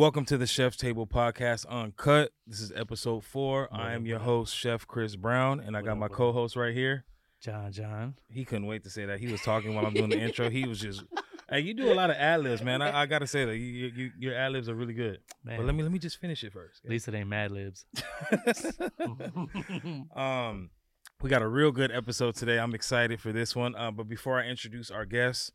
Welcome to the Chef's Table Podcast Uncut. This is episode four. I am your host, Chef Chris Brown, and I got my what co-host right here. John John. He couldn't wait to say that. He was talking while I'm doing the intro. He was just, hey, you do a lot of ad libs, man. I, I gotta say that you, you, you, your ad libs are really good. Man, But let me let me just finish it first. at least it ain't Mad Libs. um, we got a real good episode today. I'm excited for this one. Uh, but before I introduce our guests,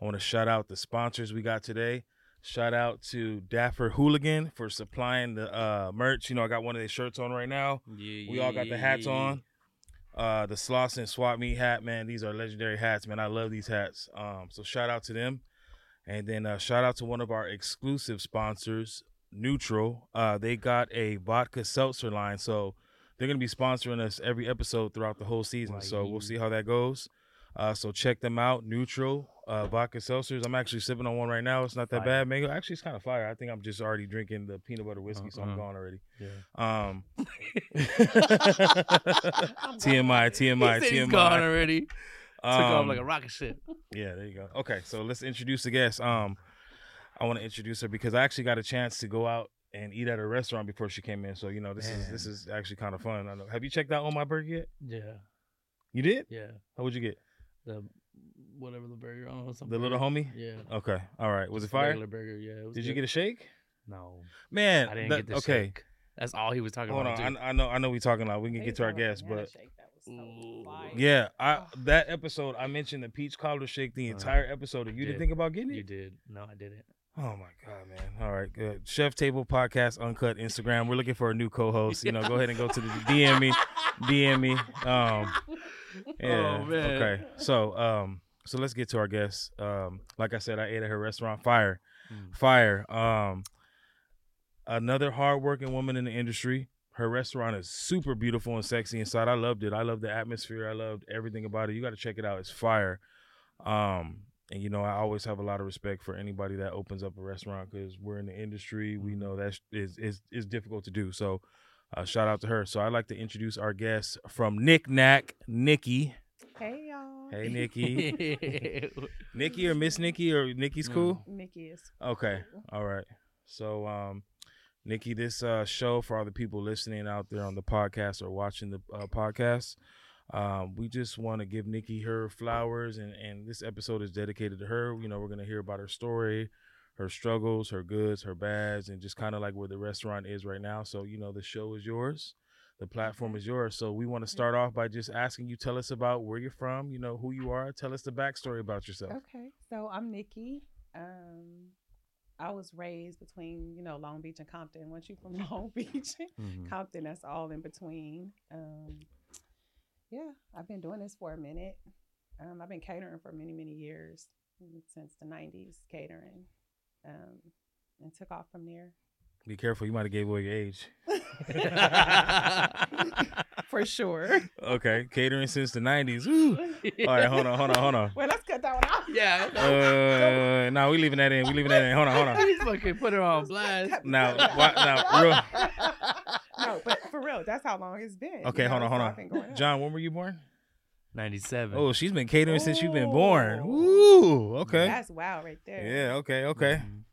I want to shout out the sponsors we got today. Shout out to Dapper Hooligan for supplying the uh, merch. You know, I got one of their shirts on right now. yeah, We all got the hats on. Uh, the Slauson Swap Meet hat, man. These are legendary hats, man. I love these hats. Um, so shout out to them, and then uh, shout out to one of our exclusive sponsors, Neutral. Uh, they got a vodka seltzer line, so they're gonna be sponsoring us every episode throughout the whole season. So we'll see how that goes. Uh, so check them out, Neutral uh, vodka seltzers. I'm actually sipping on one right now. It's not that Fire. bad, mango. Actually, it's kind of fire. I think I'm just already drinking the peanut butter whiskey, so I'm Uh-uh. gone already. Yeah. Um, TMI, TMI, said he's TMI. gone already. Took off Um, like a rocket ship. yeah, there you go. Okay, so let's introduce the guest. Um, I want to introduce her because I actually got a chance to go out and eat at a restaurant before she came in. So you know, this is this is actually kind of fun. I know. Have you checked out on my burger yet? Yeah, You did? yeah. How would you get The whatever the burger. I don't know some the little homie? Yeah. Okay, all right. Was it fire? Regular burger. Yeah. It was Did you good. get a shake? No, Man, I didn't that- get the okay. shake. That's all he was talking Hold about. on, too. I, I know, I know. We talking about. We can get to our guests, but Ooh. yeah, I that episode I mentioned the peach cobbler shake the Uh, entire episode, and you didn't think about getting it. You did. No, I didn't. Oh my god, man! All right, good. Chef Table Podcast Uncut Instagram. We're looking for a new co-host. You know, go ahead and go to the DM me, DM me. Um, yeah. Oh, man. Okay. So, um, so let's get to our guests. Um, like I said, I ate at her restaurant. Fire, Mm. fire. Um, another hardworking woman in the industry. Her restaurant is super beautiful and sexy inside. I loved it. I love the atmosphere. I loved everything about it. You got to check it out. It's fire. Um, and you know, I always have a lot of respect for anybody that opens up a restaurant because we're in the industry. We know that is is is difficult to do. So, uh, shout out to her. So I'd like to introduce our guest from Nik Nak, Nikki. Hey y'all. Hey, Nikki. Nikki or Miss Nikki or Nikki's Mm. cool. Nikki is. Okay. All right. So, um, Nikki, this uh, show for all the people listening out there on the podcast or watching the uh, podcast, um, we just want to give Nikki her flowers, and and this episode is dedicated to her. You know, we're gonna hear about her story, her struggles, her goods, her bads, and just kind of like where the restaurant is right now. So, you know, the show is yours. The platform is yours. So we want to start off by just asking you, tell us about where you're from, you know, who you are. Tell us the backstory about yourself. Okay. So I'm Nikki. Um, I was raised between you know Long Beach and Compton. Once you from Long Beach, Mhm. Compton, that's all in between. Um, yeah, I've been doing this for a minute. Um, I've been catering for many many years since the '90s, catering, um, and took off from there. Be careful, you might have gave away your age. For sure. Okay, catering since the '90s. All right, hold on, hold on, hold on. Wait, let's cut that one off. Yeah. Uh, no, we leaving that in. We leaving that in. Hold on, hold on. He fucking put her on blast. Now, why, now, real. no, but for real, that's how long it's been. Okay, you hold on, hold so I've on. John, when were you born? 97. Oh, she's been catering since you've been born. Oh. Ooh, okay. That's wow right there. Yeah, okay, okay. Mhm.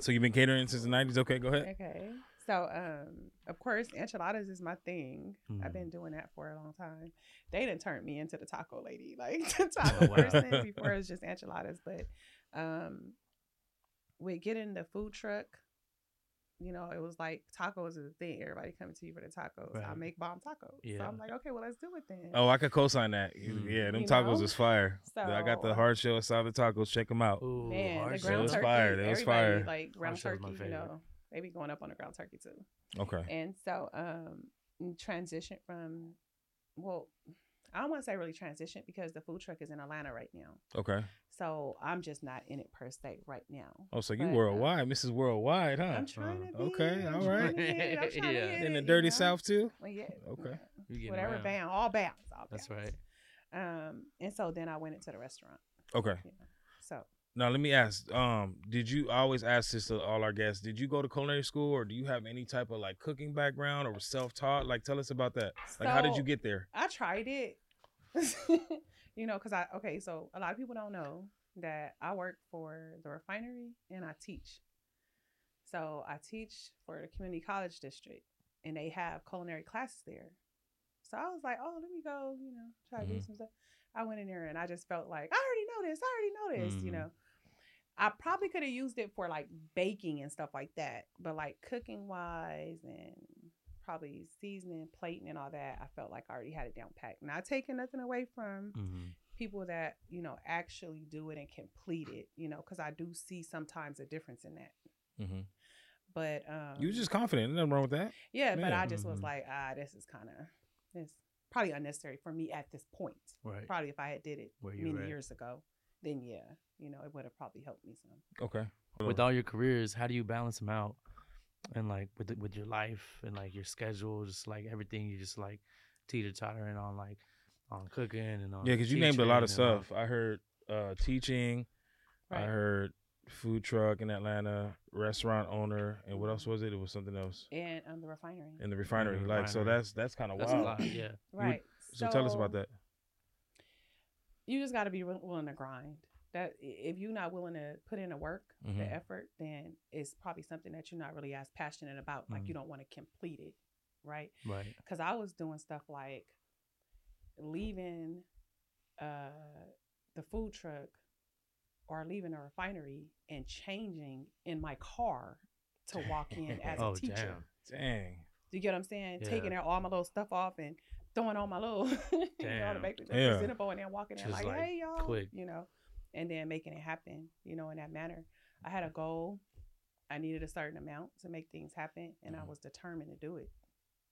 So you've been catering since the '90s. Okay, go ahead. Okay. So, um, of course, enchiladas is my thing. I've Mhm. been doing that for a long time. They didn't turn me into the taco lady, like the taco Oh, wow. person. Before it was just enchiladas, but um, with getting the food truck, you know, it was like tacos is a thing. Everybody coming to you for the tacos. I make bomb tacos. So Yeah. I'm like, okay, well, let's do it then. Oh, I could co-sign that. You- Mm. Yeah, them You tacos know? is fire. I got the hard shell solid tacos. Check them out. Ooh, Man, hard the shell. ground was turkey. fire. That was fire. like ground shell's turkey. You know, they be going up on the ground turkey too. Okay. And so, um, transition from, well, I don't want to say really transition because the food truck is in Atlanta right now. Okay. So I'm just not in it per se right now. Oh, so you But, uh, worldwide, Mrs. Worldwide, huh? I'm trying to be. Okay, I'm all trying right. to hit it, I'm trying to Yeah. In the it, dirty you know? South too. Well, yeah. Okay. You Whatever around. bound, all bounds. All That's right. Um, and so then I went into the restaurant. Okay. You know, so Now let me ask. Um, did you I always ask this to all our guests? Did you go to culinary school, or do you have any type of like cooking background or self taught? Like, tell us about that. Like, how did you get there? I tried it. you know, because I okay, so a lot of people don't know that I work for the refinery and I teach. So I teach for the community college district, and they have culinary classes there. So I was like, oh, let me go, you know, try to do Mhm. some stuff. I went in there and I just felt like I already know this. I already know this. You Mhm. know, I probably could have used it for like baking and stuff like that, but like cooking wise and probably seasoning, plating, and all that, I felt like I already had it down packed. Not taking nothing away from Mm-hmm. people that you know actually do it and complete it. You know, because I do see sometimes a difference in that. hmm But um, You was just confident. Nothing wrong with that. yeah, but I just was Mhm. like, ah, this is kind of this probably unnecessary for me at this point. Right. Probably if I had did it Where many at. years ago, then yeah, you know, it would have probably helped me some. Okay. With all your careers, how do you balance them out? And like with the, with your life and like your schedule, just like everything, you just like teeter tottering on like on cooking and on Yeah, because you named a lot of teaching and on- stuff. I heard uh, teaching. I heard food truck in Atlanta, restaurant owner, and what else was it? It was something else And um, the refinery. in the refinery. the Like so, that's that's kind of That's a wild. lot. Yeah. right. So, tell us about that. You just got to be willing to grind. That if you're not willing to put in the work, Mhm. the effort, then it's probably something that you're not really as passionate about. Like you Mhm. don't want to complete it, right? Right. because I was doing stuff like leaving uh, the food truck or leaving a refinery and changing in my car to walk in as oh a teacher. damn. Dang. Do you get what I'm saying? Yeah. Taking out all my little stuff off and throwing all my little, you know, the Damn. bakery Yeah. presentable and then walking in like, like, hey y'all, quick. you know, and then making it happen, you know, in that manner. I had a goal. I needed a certain amount to make things happen, and I Mhm. was determined to do it,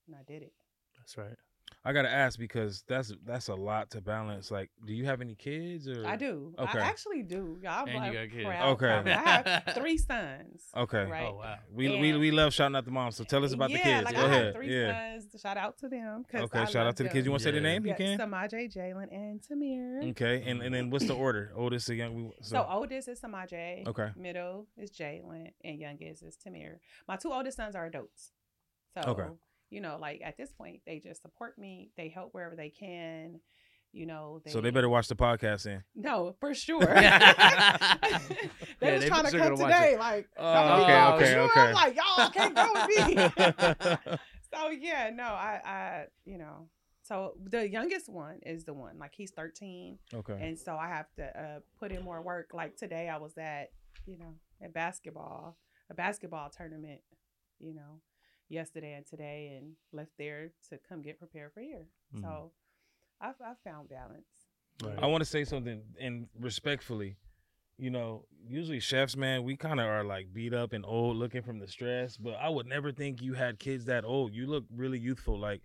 and I did it. That's right. I gotta ask because that's that's a lot to balance. Like, do you have any kids or? I do. Okay. I actually do. Y'all And you got kids. Okay. I have three sons. Okay. Oh, right. Oh wow. We, we And- we love shouting out the moms. So tell us about the yeah, kids. Like Go I ahead. have three yeah. sons. Shout out to them. Okay. I Shout out love to the kids. You want to say the name? You can. Samaje, Jalen, and Tamir. Okay. And and then what's the order? Oldest to young. we- So, oldest is Samaje. Okay. Middle is Jalen, and youngest is Tamir. My two oldest sons are adults. So Okay. You know, like at this point, they just support me. They help wherever they can. You know, they So they better watch the podcast then. No, for sure. Yeah, they was they trying to sure come gonna watch today, it. like, Oh, no, okay, okay, sure? okay. I'm like, y'all can't go with me. so yeah, no, I, I, you know, so the youngest one is the one, like he's 13, okay. and so I have to uh, put in more work. Like today, I was at, you know, at basketball, a basketball tournament, you know, yesterday and today, and left there to come get prepared for here. Mhm. So I've, I've found balance. Right. I want to say something and respectfully. You know, usually chefs, man, we kind of are like beat up and old looking from the stress, but I would never think you had kids that old. You look really youthful. Like,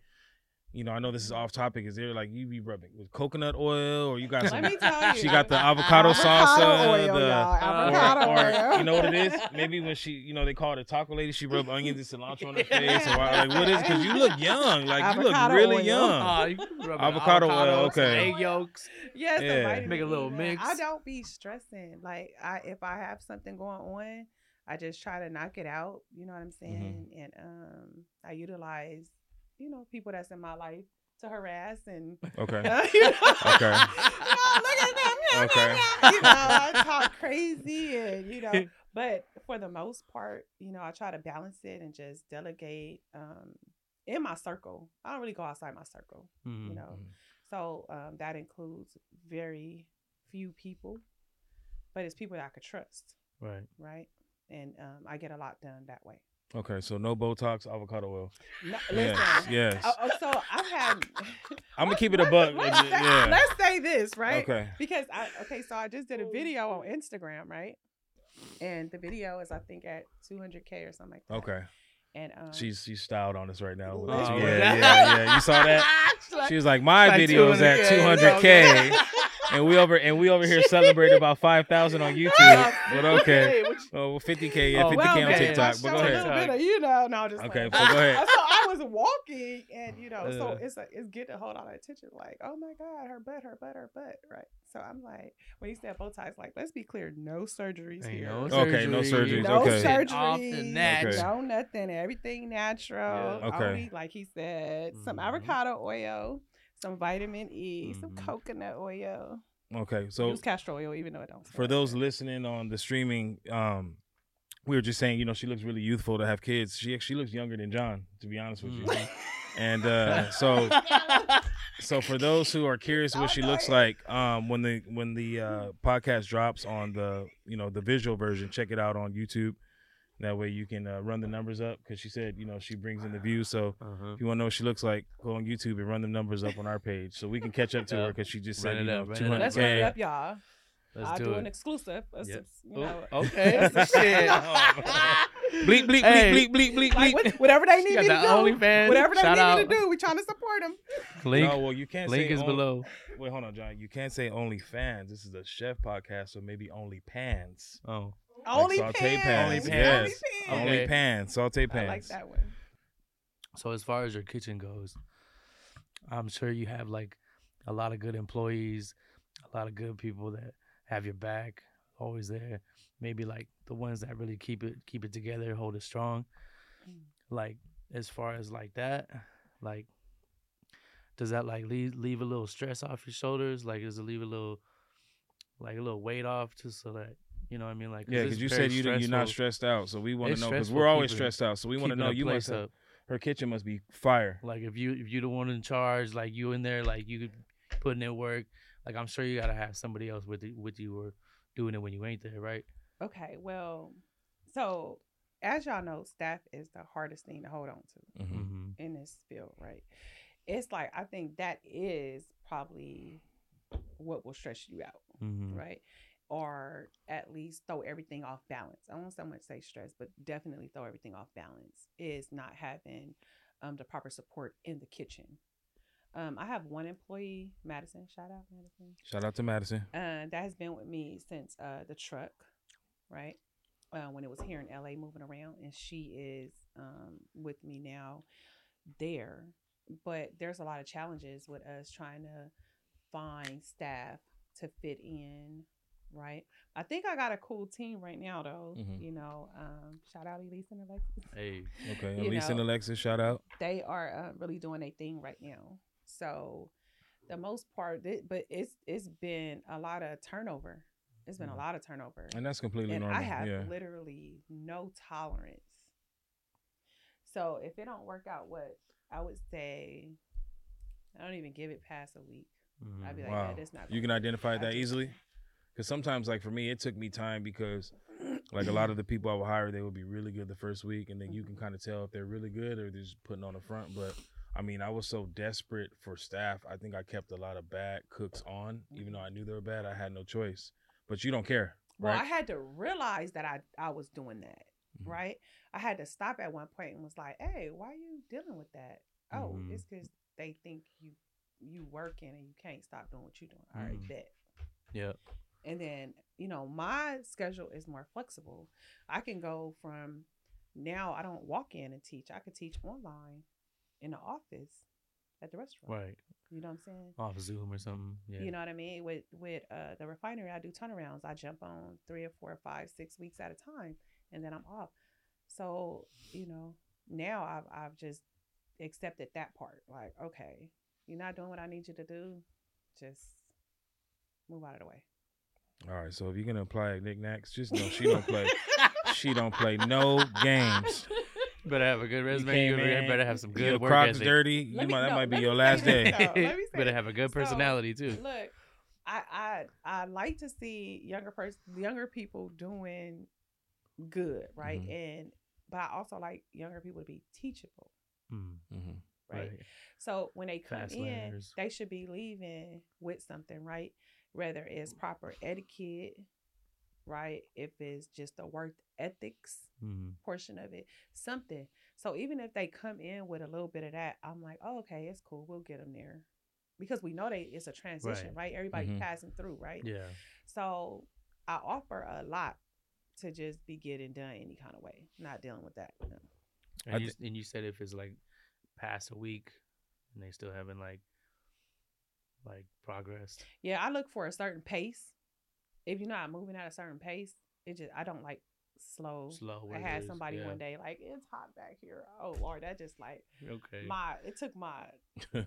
you know, I know this is off topic. Is there like you be rubbing with coconut oil or you got Let some? me tell you, She got the avocado, Avocado salsa, oil, the y'all. or- Avocado or, oil. you know what it is? Maybe when she, you know, they call her taco lady, she rub onions and cilantro on her face. Or like, what is? Because you look young, like you look really oil. young. Oh, you can rub it on Avocado oil, okay. Egg yolks. Yes, the Yeah. Make a little mix. I don't be stressing. Like I if I have something going on, I just try to knock it out. You know what I'm saying? And um I utilize, you know, people that's in my life to harass and Okay. you know, Okay. "Oh, look at them. yeah, Okay. yeah, yeah." You know, I talk crazy and you know, but for the most part, you know, I try to balance it and just delegate um in my circle. I don't really go outside my circle Mhm. you know. So um, that includes very few people, but it's people that I could trust, Right. right? And um, I get a lot done that way. Okay, so no Botox, avocado oil. No, listen. yes. Oh, oh, so I've had. I'm gonna keep it a buck. Let's, say, Yeah. let's say this, right? Okay. Because I okay, so I just did a video on Instagram, right? And the video is I think at 200k or something like that. Okay. And um, She's she's styled on us right now. Let's yeah, yeah, yeah. You saw that? She was like, my Like video is at 200K. 200k, and we over and we over here celebrating about 5,000 on YouTube. But okay. Hey, what you- Oh, well, 50k, yeah, Oh, 50k on. TikTok. But go showed a ahead. bit of, you know, no, just Okay, like, so go ahead. so I was walking, and you know, so Uh. it's like it's good to hold all that attention. Like, oh my god, her butt, her butt, her butt, right? So I'm like, when you said Botox, like, let's be clear, no surgeries Ain't here. no Okay, no surgeries, No okay. surgery, Off the natch. Okay. no nothing, everything natural. Yeah. Okay. Only, like he said, some Mhm. avocado oil, some vitamin E, some Mhm. coconut oil. Okay, so Use castor oil, even though I don't. for those good. listening on the streaming um we were just saying, you know, she looks really youthful to have kids. She actually looks younger than John, to be honest with you. Mhm. And uh, so, so for those who are curious what she looks like, um, when the when the uh, podcast drops on the you know the visual version, check it out on YouTube. That way you can uh, run the numbers up because she said you know she brings in the views. So Uh-huh. if you want to know what she looks like, go on YouTube and run the numbers up on our page so we can catch up to her because she just said it you know up, run it two up. hundred Let's run it up, y'all. Let's I'll do do it. an exclusive. That's Yep. just, you Oh, know, okay. that's the Shit. Bleep bleep Hey. bleep bleep bleep bleep like bleep. what- whatever they need me to the do. OnlyFans. Whatever they Shout need out. me to do, we trying to support them. Link, No, well you can't link say is on- below. Wait, hold on, John. You can't say only fans. This is a chef podcast, so maybe only pans. Oh, Only saute pans. pans, Only yes. pans. Only pans, saute pans. I like that one. so as far as your kitchen goes, I'm sure you have like a lot of good employees, a lot of good people that have your back, always there. Maybe like the ones that really keep it keep it together, hold it strong. Mm. Like as far as like that, like does that like leave leave a little stress off your shoulders? Like does it leave a little like a little weight off just so that you know what I mean? Like Yeah, because you said you you're not stressed out, so we want to know because we're always keeping- stressed out. So we want to know you must have, her kitchen must be fire. Like if you if you the one in charge, like you in there, like you putting in work. Like I'm sure you gotta have somebody else with it, with you or doing it when you ain't there, right? Okay, well, so as y'all know, staff is the hardest thing to hold on to Mm-hmm. Mm-hmm. in this field, right? It's like I think that is probably what will stress you out, Mm-hmm. right? Or at least throw everything off balance. I won't so much say stress, but definitely throw everything off balance is not having um, the proper support in the kitchen. Um, I have one employee, Madison. Shout out, Madison. Shout out to Madison. Uh, that has been with me since uh, the truck, right? Uh, when it was here in LA moving around, and she is um, with me now there. But there's a lot of challenges with us trying to find staff to fit in, right? I think I got a cool team right now, though. Mhm. You know, um, shout out Elise and Alexis Hey, Okay, You Elise and. Alexis, shout out. they are uh, really doing a thing right now. So the most part, it, but it's it's been a lot of turnover. It's been a Mhm. lot of turnover, And that's completely and normal. I have yeah. literally no tolerance. So if it don't work out, what I would say, I don't even give it past a week. I'd be like, Wow. yeah, that's not. You can identify that just- easily? Because sometimes, like for me, it took me time because, like a lot of the people I would hire, they would be really good the first week, and then you can Mhm. kind of tell if they're really good or they're just putting on the front. But I mean, I was so desperate for staff. I think I kept a lot of bad cooks on, even though I knew they were bad. I had no choice. But you don't care, Well, right? I had to realize that I I was doing that. Mhm. right? I had to stop at one point and was like, "Hey, why are you dealing with that?" Oh, Mhm. it's because they think you you working and you can't stop doing what you're doing. All right, Mhm. bet. yeah, And then you know my schedule is more flexible. I can go from now. I don't walk in and teach. I could teach online in the office at the restaurant. right. You know what I'm saying? Off Zoom or something. Yeah, You know what I mean? With with uh, the refinery, I do turnarounds. I jump on three or four or five, six weeks at a time, and then I'm off. So you know, now I've I've just accepted that part. Like, okay, you're not doing what I need you to do. Just move out of the way. All right, so if you're gonna apply Nik Naks, just know she don't play. she don't play no games. better have a good resume. came You better, in, better have some good Your work Crocs ethic. dirty. You Let me- might, that might be your last day. this, though. Let me say better have a good So, personality too. Look, I I I like to see younger person, younger people doing good, right? Mhm. And but I also like younger people to be teachable, Mm, Mhm. right? right. So when they come Fast in, learners. they should be leaving with something, right? Whether it's proper etiquette, right? If it's just the work ethics Mm, portion of it, something. So even if they come in with a little bit of that, I'm like, oh, okay, it's cool. We'll get them there. Because we know they it's a transition, Right. right? Everybody Mhm. passing through, right? yeah. So I offer a lot to just be getting done any kind of way, not dealing with that. no. And I you, and you said if it's like past a week and they still haven't like like progress? Yeah, I look for a certain pace. If you're not moving at a certain pace, it just I don't like slow. Slow. I it had somebody yeah. one day like it's hot back here. Oh Lord, that just like Okay. my it took my you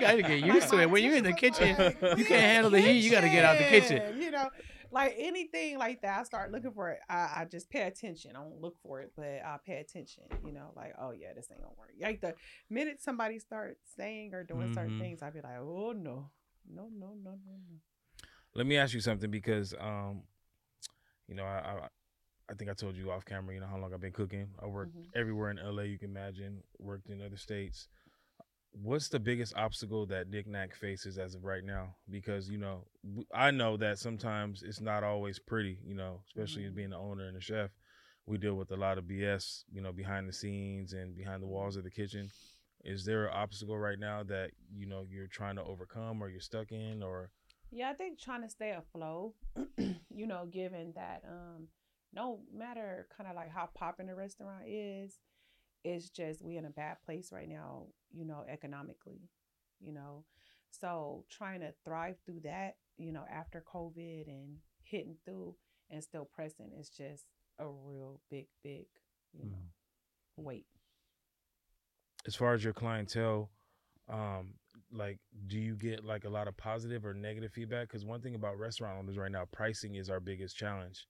gotta get used to it. When you're in the kitchen, like, you can't handle the heat. You gotta get out the kitchen. You know, like anything like that, I start looking for it. I, I just pay attention. I don't look for it, but I pay attention. You know, like oh yeah, this ain't gonna work. Like the minute somebody starts saying or doing certain Mhm. things, I'd be like, oh no, no, no, no, no, no. Let me ask you something because, um, you know, I, I I think I told you off camera. You know how long I've been cooking. I worked Mhm. everywhere in LA you can imagine. Worked in other states. What's the biggest obstacle that Nik Nak faces as of right now? Because you know, I know that sometimes it's not always pretty. You know, especially as Mhm. being the owner and the chef, we deal with a lot of BS. You know, behind the scenes and behind the walls of the kitchen. Is there an obstacle right now that you know you're trying to overcome or you're stuck in or? Yeah, I think trying to stay afloat, you know, given that um no matter kind of like how popping the restaurant is, it's just we in a bad place right now, you know, economically, you know. So trying to thrive through that, you know, after COVID and hitting through and still pressing is just a real big, big, you know, weight. as far as your clientele um like do you get like a lot of positive or negative feedback because one thing about restaurant owners right now pricing is our biggest challenge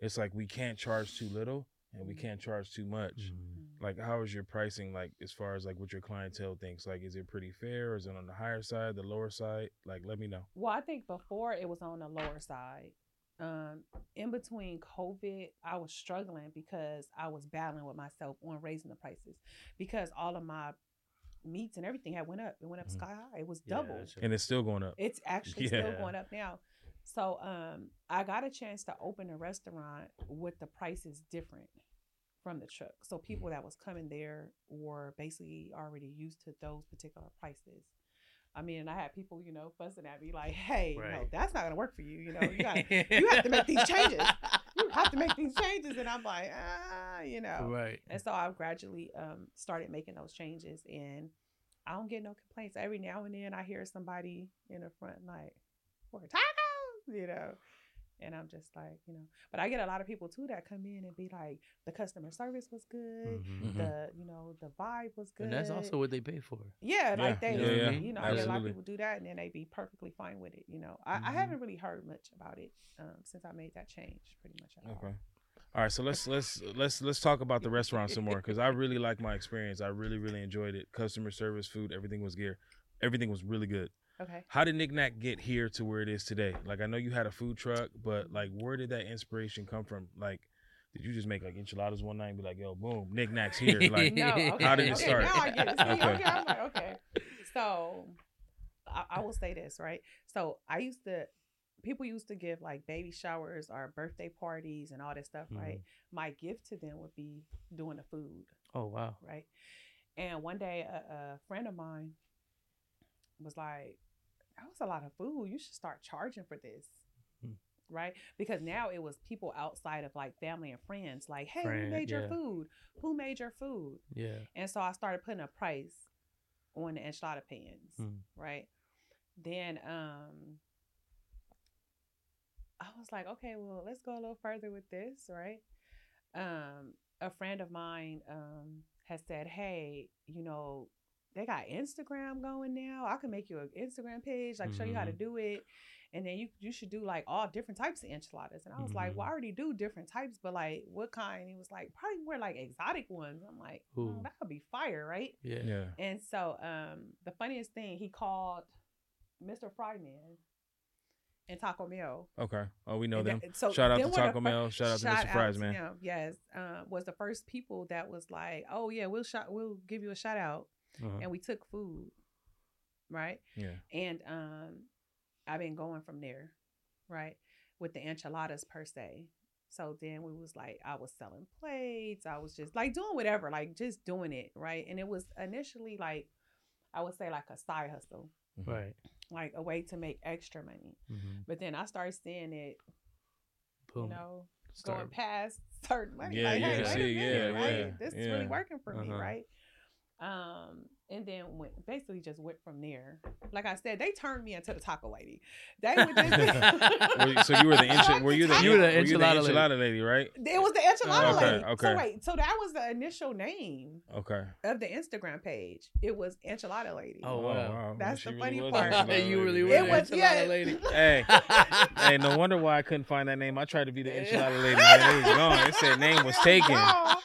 it's like we can't charge too little and we Mhm. can't charge too much like how is your pricing like as far as like what your clientele thinks like is it pretty fair or is it on the higher side the lower side like let me know Well, I think before it was on the lower side. Um, in between COVID, I was struggling because I was battling with myself on raising the prices because all of my meats and everything had went up. It went up Mhm. sky high. It was Yeah, double. that's- and it's still going up It's actually still going up now. So um, I got a chance to open a restaurant with the prices different from the truck. So people that was coming there were basically already used to those particular prices. I mean, and I had people, you know, fussing at me like, "Hey, no, that's not gonna work for you. You know, you got you have to make these changes. you have to make these changes." And I'm like, ah, you know. Right. And so I've gradually um, started making those changes, and I don't get no complaints. Every now and then I hear somebody in the front like, "For tacos," you know, and I'm just like, you know. But I get a lot of people too that come in and be like, "The customer service was good, Mhm. Mhm. the you know the vibe was good," And that's also what they pay for. yeah, like they, yeah, yeah, you know, I get a lot of people do that, and then they be perfectly fine with it. You know, I, I Mhm. haven't really heard much about it um, since I made that change, pretty much. At all. Okay. All right, so let's let's let's let's talk about the restaurant some more because I really like my experience. I really really enjoyed it. Customer service, food, everything was gear, everything was really good. Okay. How did Nik Nak get here to where it is today? Like I know you had a food truck, but mm-hmm. like where did that inspiration come from? Like, did you just make like enchiladas one night and be like, "Yo, boom, Nik Nak's here"? Like, No. Okay. How did it okay, start? Now I get it. See, Okay. okay. I'm like, okay. So I, I will say this, right? So I used to, people used to give like baby showers or birthday parties and all this stuff, mm-hmm. right? My gift to them would be doing the food, Oh wow. right? And one day, a, a friend of mine was like, "That was a lot of food. You should start charging for this." Hmm. Right, because now it was people outside of like family and friends, like, "Hey, Friend, who made your yeah. food? Who made your food?" Yeah. And so I started putting a price on the enchilada pans, Mm. right? Then um I was like, okay, well, let's go a little further with this, right? Um a friend of mine um has said, "Hey, you know, they got Instagram going now. I can make you an Instagram page, like show you how to Mhm. do it." And then you you should do like all different types of enchiladas. And I was like, Mhm. well, I already do different types, but like what kind? He was like, probably more like exotic ones. I'm like, Ooh. that would be fire, right? Yeah. yeah, And so um the funniest thing, he called Mr. Fries Man and Taco Bell. okay. Oh, we know And them. that- so Shout out to were the Taco fir- Bell. Shout out to Mr. Fries, man. him, Yes, uh, was the first people that was like, "Oh yeah, we'll shot, we'll give you a shout out," Uh-huh. and we took food, right? Yeah, And um, I've been going from there, right, with the enchiladas per se. So then we was like, I was selling plates. I was just like doing whatever, like just doing it, right? And it was initially like, I would say like a side hustle, Mhm. Right. like a way to make extra money. Mm-hmm. But then I started seeing it, Boom. you know, going past certain money. Yeah, like, hey, yeah, wait see, a minute, yeah, right? yeah, This is yeah. really working for me, Uh-huh. right? Um, and then went basically just went from there. Like I said, they turned me into the taco lady. They would just Were so you were the enchi- were you the You were the were you enchilada lady. enchilada lady, right? It was the enchilada Okay, lady. okay. So wait, so that was the initial name Okay. of the Instagram page. It was enchilada lady. Oh, wow. That's She the funny was part. an enchilada you really were It was- enchilada yeah. lady. Hey, hey, no wonder why I couldn't find that name. I tried to be the enchilada lady, man. It was gone. It said name was taken. No,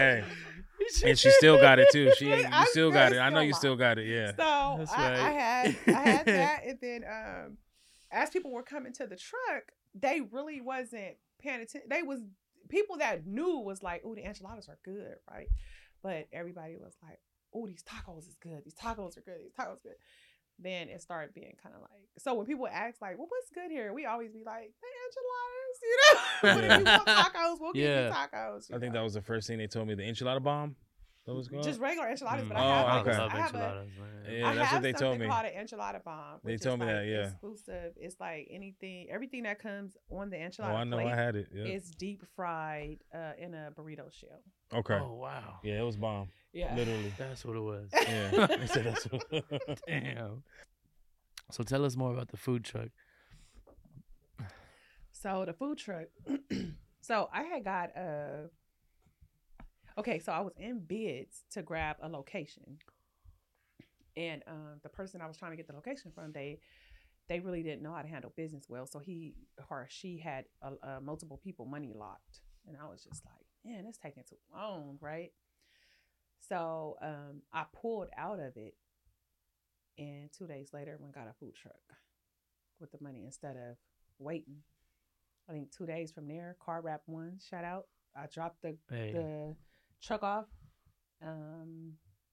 Hey, and she still got it too. She, you still still got it. I know you still got it. Yeah. So That's I, I had I had that, and then um, as people were coming to the truck, they really wasn't paying attention. They was people that knew was like, "Oh, the enchiladas are good, right?" But everybody was like, "Oh, these tacos is good. These tacos are good. These tacos are good." Then it started being kind of like so when people ask like, "Well, what's good here?" We always be like, "The enchiladas," you know. but if you want tacos, we'll give you tacos. you I think that was the first thing they told me. The enchilada bomb. That was called. just regular enchiladas. But Mm. I have, Oh, okay. I love I have a, enchiladas, man. Yeah, I that's have what they told me. called an enchilada bomb. They told me like that, yeah. Exclusive. It's like anything, everything that comes on the enchilada. oh, enchilada I know. plate I had it. Yeah. is deep fried uh, in a burrito shell. Okay. Oh wow. Yeah, it was bomb. Yeah. Literally. That's what it was. Yeah. They said that's what- Damn. So tell us more about the food truck. So the food truck. so I had got a. Okay, so I was in bids to grab a location, and um, the person I was trying to get the location from, they they really didn't know how to handle business well. So he or she had uh, uh, multiple people money locked, and I was just like, man, it's taking too long, right? So um, I pulled out of it, and two days later, went got a food truck with the money instead of waiting. I think two days from there, car wrap one, shout out. I dropped the Hey. the truck off. Um,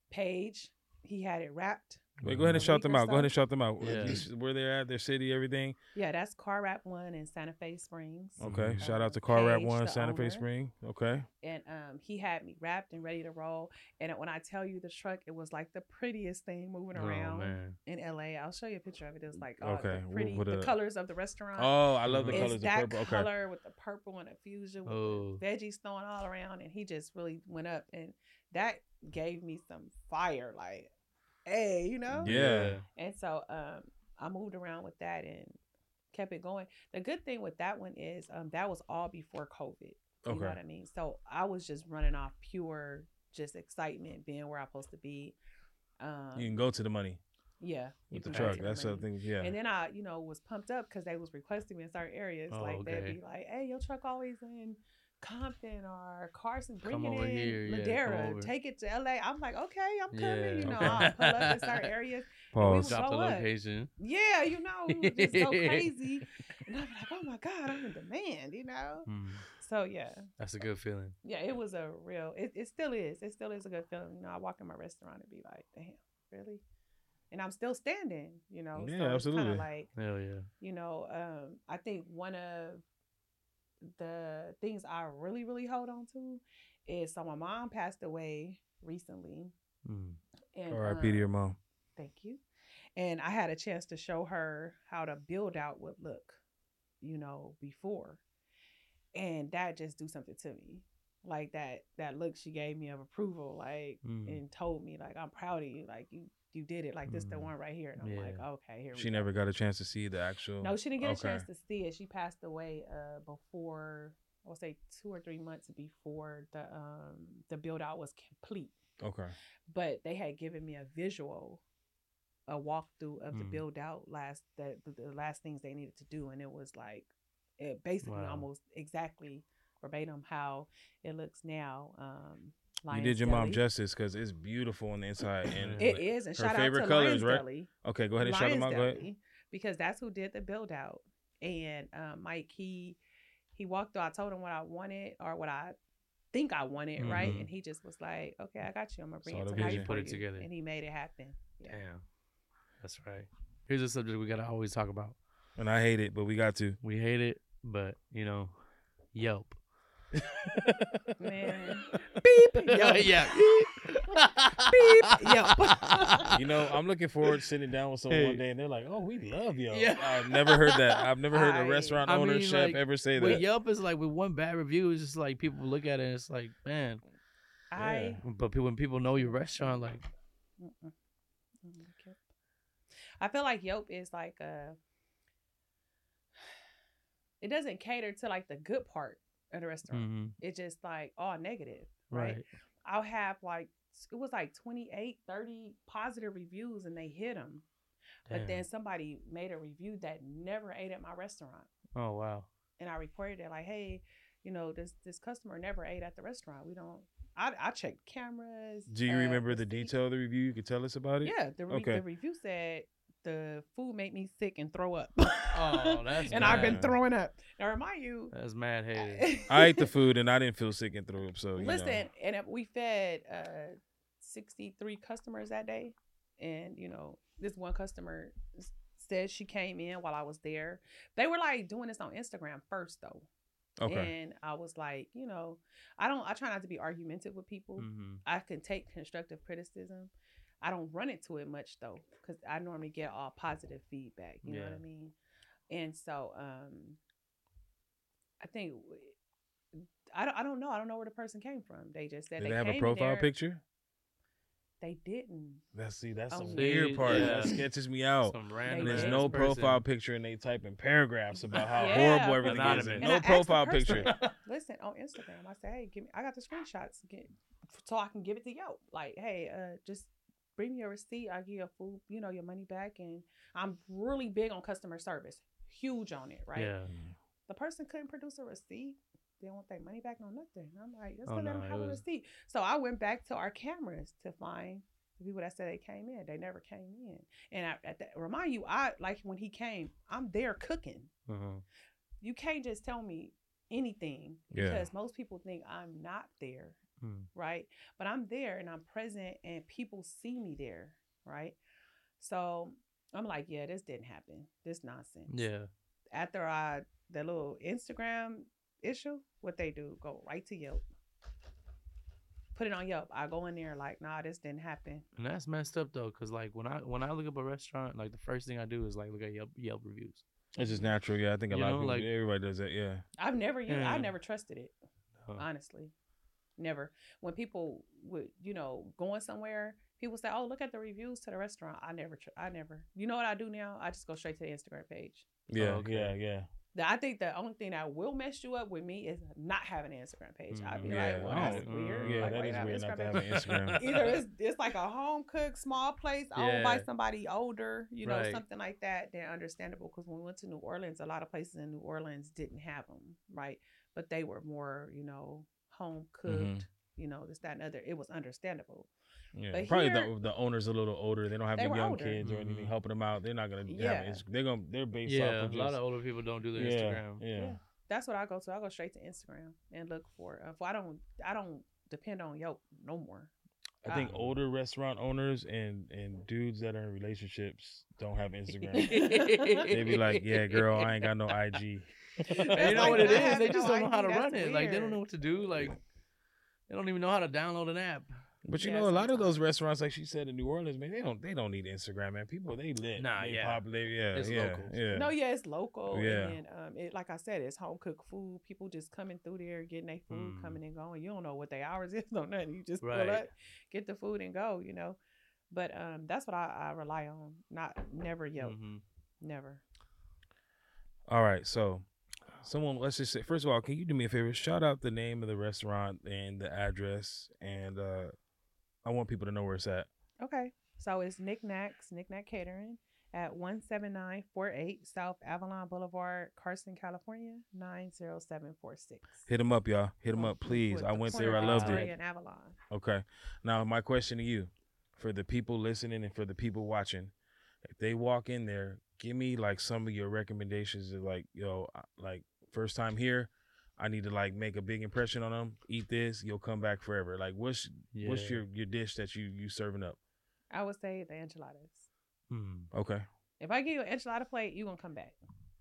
Page, he had it wrapped. Wait, go ahead and shout them or out. Go ahead and shout them out. Yeah. Where they're at, their city, everything. Yeah, that's car wrap one in Santa Fe Springs. Okay. Mhm. Shout out to Car Rap Paige, One, the Santa Fe owner. Spring. Okay. And um, he had me wrapped and ready to roll. And when I tell you the truck, it was like the prettiest thing moving Oh around man. in LA. I'll show you a picture of it. It was like oh, Okay, the wh- pretty, what the colors of the restaurant. Oh, I love the It's it's colors of that purple. Okay. color with the purple and the fusion with Oh. the veggies thrown all around, and he just really went up, and that gave me some fire, like, hey, you know. Yeah. And so um, I moved around with that and kept it going. The good thing with that one is um, that was all before COVID. You Okay. know what I mean? So I was just running off pure just excitement, being where I'm supposed to be. Um, You can go to the money yeah, with the truck. to That's the money. thing. Yeah. And then I, you know, was pumped up because they was requesting me in certain areas. Oh, like they'd be like, "Hey, your truck always in Compton or Carson. Bring Come it in here, yeah, Ladera. over." Take it to LA." I'm like, "Okay, I'm coming." Yeah. You know, Okay. I'll pull up in certain areas. Pause. Drop the location. Yeah, you know, we would just so crazy, and I'm like, "Oh my god, I'm in demand," you know. Mm, So yeah, that's a good feeling. yeah, it was a real. It, it still is. It still is a good feeling. You know, I walk in my restaurant and be like, "Damn, really?" And I'm still standing. You know. Yeah, so absolutely. kind of like Hell yeah. you know um i think one of the things i really really hold on to is so my mom passed away recently Mm. and R.I.P. to your um, mom. thank you and i had a chance to show her how to build out would look you know before and that just do something to me like that that look she gave me of approval like Mm. and told me like i'm proud of you like you you did it like this the Mm. one right here and i'm like okay here we She go. never got a chance to see the actual. No, she didn't get Okay. a chance to see it. She passed away uh before I would say two or three months before the um the build out was complete. Okay. But they had given me a visual, a walkthrough of the Mm. build out last the, the the last things they needed to do, and it was like it basically Wow. almost exactly verbatim how it looks now. Um, you did your mom Deli. justice because it's beautiful on the inside. And It is, and her shout favorite out to colors, Lions right? Deli. Okay, go ahead and shout them out. Lions Go ahead. Deli, because that's who did the build out. And um, Mike, he he walked through. I told him what I wanted or what I think I wanted, right? Mhm. And he just was like, "Okay, I got you. I'm gonna bring Saw it the to life vision. for Put it you." together. and he made it happen. Yeah. Damn. That's right. Here's a subject we gotta always talk about. And I hate it, but we got to. We hate it, but you know, Yelp. Man, Beep. Yelp. yeah. Beep. Yelp. You know, I'm looking forward to sitting down with someone Hey. one day and they're like, "Oh, we love you." Yeah. I've never heard that. I've never heard a I- restaurant I owner, mean, chef like, ever say that. Yelp is like with one bad review, it's just like people look at it and it's like, man, I But pe- when people know your restaurant, like Mm-mm. I don't like Yelp. I feel like Yelp is like a. It doesn't cater to like the good part of the restaurant. mhm, It's just like all negative, right? right. I'll have like it was like 28, 30 positive reviews and they hit them. But then somebody made a review that never ate at my restaurant, oh wow. and I reported it like, hey, you know, this this customer never ate at the restaurant. We don't. I I checked cameras. Do you uh, remember the detail of the review? You could tell us about it. Yeah, the, re- Okay. the review said the food made me sick and throw up. Oh, that's and I've been throwing up. Now remind you, That's mad hated. I ate the food and I didn't feel sick and threw up. So you know. Listen, and if we fed uh 63 customers that day, and you know, this one customer s- said she came in while I was there. They were like doing this on Instagram first though. Okay. And I was like, you know, I don't I try not to be argumentative with people. hmm I can take constructive criticism. I don't run into it much though, because I normally get all positive feedback. You know what I mean? And so, um, I think w- I don't. I don't know. I don't know where the person came from. They just said Did they, they have came a profile there- picture? They didn't. That's see, that's Oh, the See, weird part. That sketches me out. Some And random. There's no person. profile picture, and they type in paragraphs about how Yeah. horrible everything is. Anonymous. And And no I profile person- picture. Listen on Instagram. I said, hey, give me. I got the screenshots. Get, so I can give it to Yo. Like, hey, uh, just bring me a receipt. I'll give you a full, you know, your money back. And I'm really big on customer service. Huge on it, right? Yeah. the person couldn't produce a receipt. They want their money back, no nothing. I'm like, that's Oh, they no, it have a receipt. So I went back to our cameras to find the people that said they came in. They never came in. And I, at that, remind you, I like when he came, I'm there cooking. Uh-huh. You can't just tell me anything Yeah. because most people think I'm not there, Mm. right? But I'm there and I'm present, and people see me there, right? So I'm like, yeah, this didn't happen. This nonsense Yeah. after I the little Instagram issue, what they do, go right to Yelp. Put it on Yelp. I go in there like, nah, this didn't happen. And that's messed up though, cause like when I when I look up a restaurant, like the first thing I do is like look at Yelp Yelp reviews. It's just natural. Yeah, I think a You lot know, of people, like- everybody does that. Yeah. I've never used, Yeah. I never trusted it, Uh, honestly. Never. When people would, you know, going somewhere, people say, "Oh, look at the reviews to the restaurant." I never, tr- I never. You know what I do now? I just go straight to the Instagram page. Yeah. okay. Yeah. Yeah. I think the only thing that will mess you up with me is not having an Instagram page. I'd be Mhm. like, like, well, I that's don't- weird. Yeah, Like, that why you is have weird not to Instagram have an Instagram. either it's it's like a home cooked small place owned by Yeah. somebody older, you know, Right. something like that. They're understandable because when we went to New Orleans, a lot of places in New Orleans didn't have them, right? But they were more, you know, home cooked. Mhm. You know, this, that, and other. It was understandable. Yeah, But probably here- the the owner's a little older. They don't have They the young older. kids or anything Mhm. helping them out. They're not gonna. Yeah. have it. they're gonna. They're based yeah, off of a just. lot of older people don't do their yeah, Instagram. yeah. Yeah. That's what I go to. I go straight to Instagram and look for. Uh, for I don't. I don't depend on Yelp no more. I think older restaurant owners and and dudes that are in relationships don't have Instagram. they be like, "Yeah, girl, I ain't got no IG." And That's you know like what it not is? They just no don't know how to run That's it. Like they don't know what to do. Like they don't even know how to download an app. But you Yeah, know, a lot of those restaurants, like she said in New Orleans, man, they don't they don't need Instagram, man. People they lit. Nah, they yeah. popular. Yeah, It's yeah, local. yeah. No, yeah, it's local. Yeah. And um, it like I said, it's home cooked food. People just coming through there, getting their food, Mm. coming and going. You don't know what their hours is, no nothing. You just pull up, get the food and go. You know. But um, that's what I, I rely on. Not never Yelp. Mhm. Never. All right, so someone let's just say first of all, can you do me a favor? Shout out the name of the restaurant and the address, and uh I want people to know where it's at. Okay. So it's Nik Naks knickknack Catering at 17948 South Avalon Boulevard, Carson, California, 90746. Hit them up, y'all. Hit them up, please. with I the went there. I loved it. and Avalon. Okay. Now, my question to you, for the people listening and for the people watching, if they walk in there, give me like some of your recommendations of like, yo, like first time here, I need to like make a big impression on them. Eat this, you'll come back forever. Like, what's what's your your dish that you you serving up? I would say the enchiladas. Mhm. Okay. If I give you an enchilada plate, you're going to come back.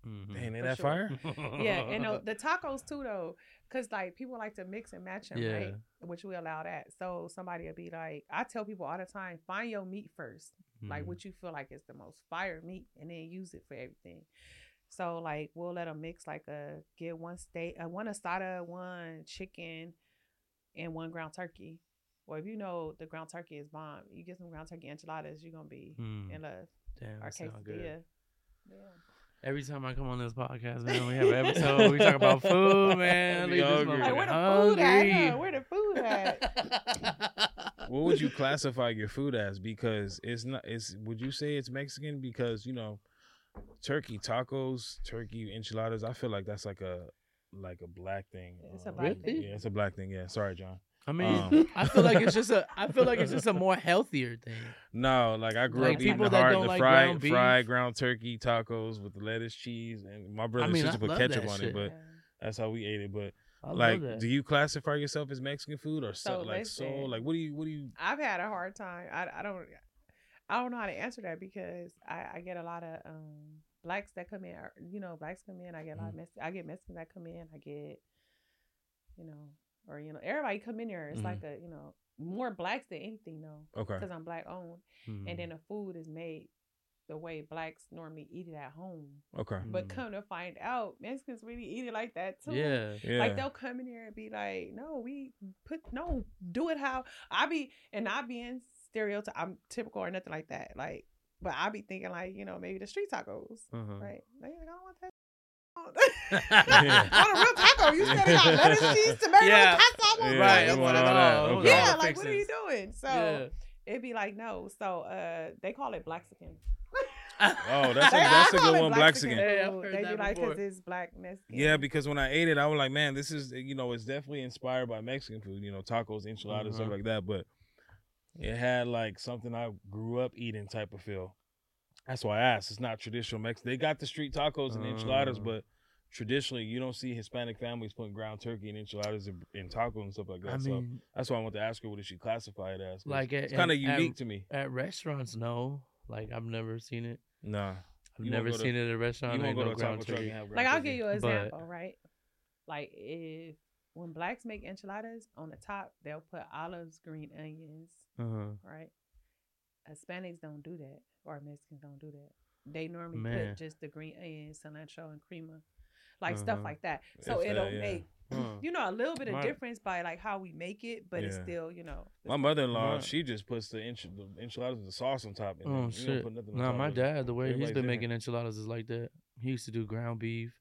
Mhm. Dang, ain't that sure. fire? yeah, and uh, the tacos too though, because like people like to mix and match them, right? Which we allow that. So somebody will be like, I tell people all the time, find your meat first, like Mhm. what you feel like is the most fire meat, and then use it for everything. So like we'll let them mix like a get one steak, uh, one asada, one chicken, and one ground turkey, Well, if you know the ground turkey is bomb, you get some ground turkey enchiladas, you're gonna be Mm, in love. damn, Our that good. quesadilla. Yeah. Every time I come on this podcast, man, we have an episode. We talk about food, man. Be Leave this. Like where the food at? Huh? Where the food at? what would you classify your food as? Because it's not. It's would you say it's Mexican? Because you know, turkey tacos, turkey enchiladas. I feel like that's like a like a black thing. It's a Um, black thing. Yeah, it's a black thing. Yeah, sorry, John. I mean, Um, I feel like it's just a. I feel like it's just a more healthier thing. No, like I grew Like, up eating people the that hard, don't the like fried, ground fried ground turkey tacos with the lettuce, cheese, and my brother mean, used to put ketchup on shit. it. But Yeah. that's how we ate it. But I like, do you classify yourself as Mexican food or so, So like soul? listen. Like, what do you, what do you? I've had a hard time. I, I don't I don't know how to answer that because I, I get a lot of um blacks that come in. or, You know, blacks come in. I get a lot of Mex- I get Mexicans that come in. I get, you know, or you know, everybody come in here. It's Mhm. like a you know more blacks than anything though, Okay, because I'm black owned, Mhm. and then the food is made the way blacks normally eat it at home. okay, But Mm. come to find out, Mexicans really eat it like that too. yeah, yeah. Like they'll come in here and be like, "No, we put no, do it how I be," and not being stereotype. I'm typical or nothing like that. Like, but I be thinking like, you know, maybe the street tacos, uh-huh. right? Like, I don't want that. Yeah. I want a real taco. You said it got lettuce, cheese, tomato, Yeah. pasta. I want Yeah, right. you I that. want want it all all. Okay. Yeah, the like what are you doing? So Yeah. it'd be like no. So uh, they call it Blaxican. Oh, that's a, that's I a call good one, Blaxican Blaxican. Hey, I've food. heard They that be like, cause it's black Mexican. Yeah, because when I ate it, I was like, man, this is you know, it's definitely inspired by Mexican food. You know, tacos, enchiladas, stuff Mhm. like that. But it had like something I grew up eating type of feel. That's why I asked. It's not traditional Mexican. They got the street tacos and enchiladas, Uh. but traditionally, you don't see Hispanic families putting ground turkey and enchiladas and, and tacos and stuff like that. I so mean, that's why I want to ask her what does she classify it as. like at, it's kind of unique at, to me. at restaurants. No, like I've never seen it. Nah, I've You never go to- seen it at a restaurant. you won't go no to a taco ground truck and turkey. have ground Like I'll turkey. give you an But- example, right? Like if when blacks make enchiladas on the top, they'll put olives, green onions, Uh-huh. right? Hispanics don't do that, or Mexicans don't do that. They normally Man. put just the green onions, cilantro, and crema, like stuff Uh-huh. like that. So If that, it'll yeah. make Huh. you know a little bit of My- difference by like how we make it, but it's still you know. My mother-in-law, she just puts the, enchi- the enchiladas with the sauce on top. And Oh then, you don't shit! put nothing on No, top my dad, the way he's Everybody's been different. making enchiladas is like that. He used to do ground beef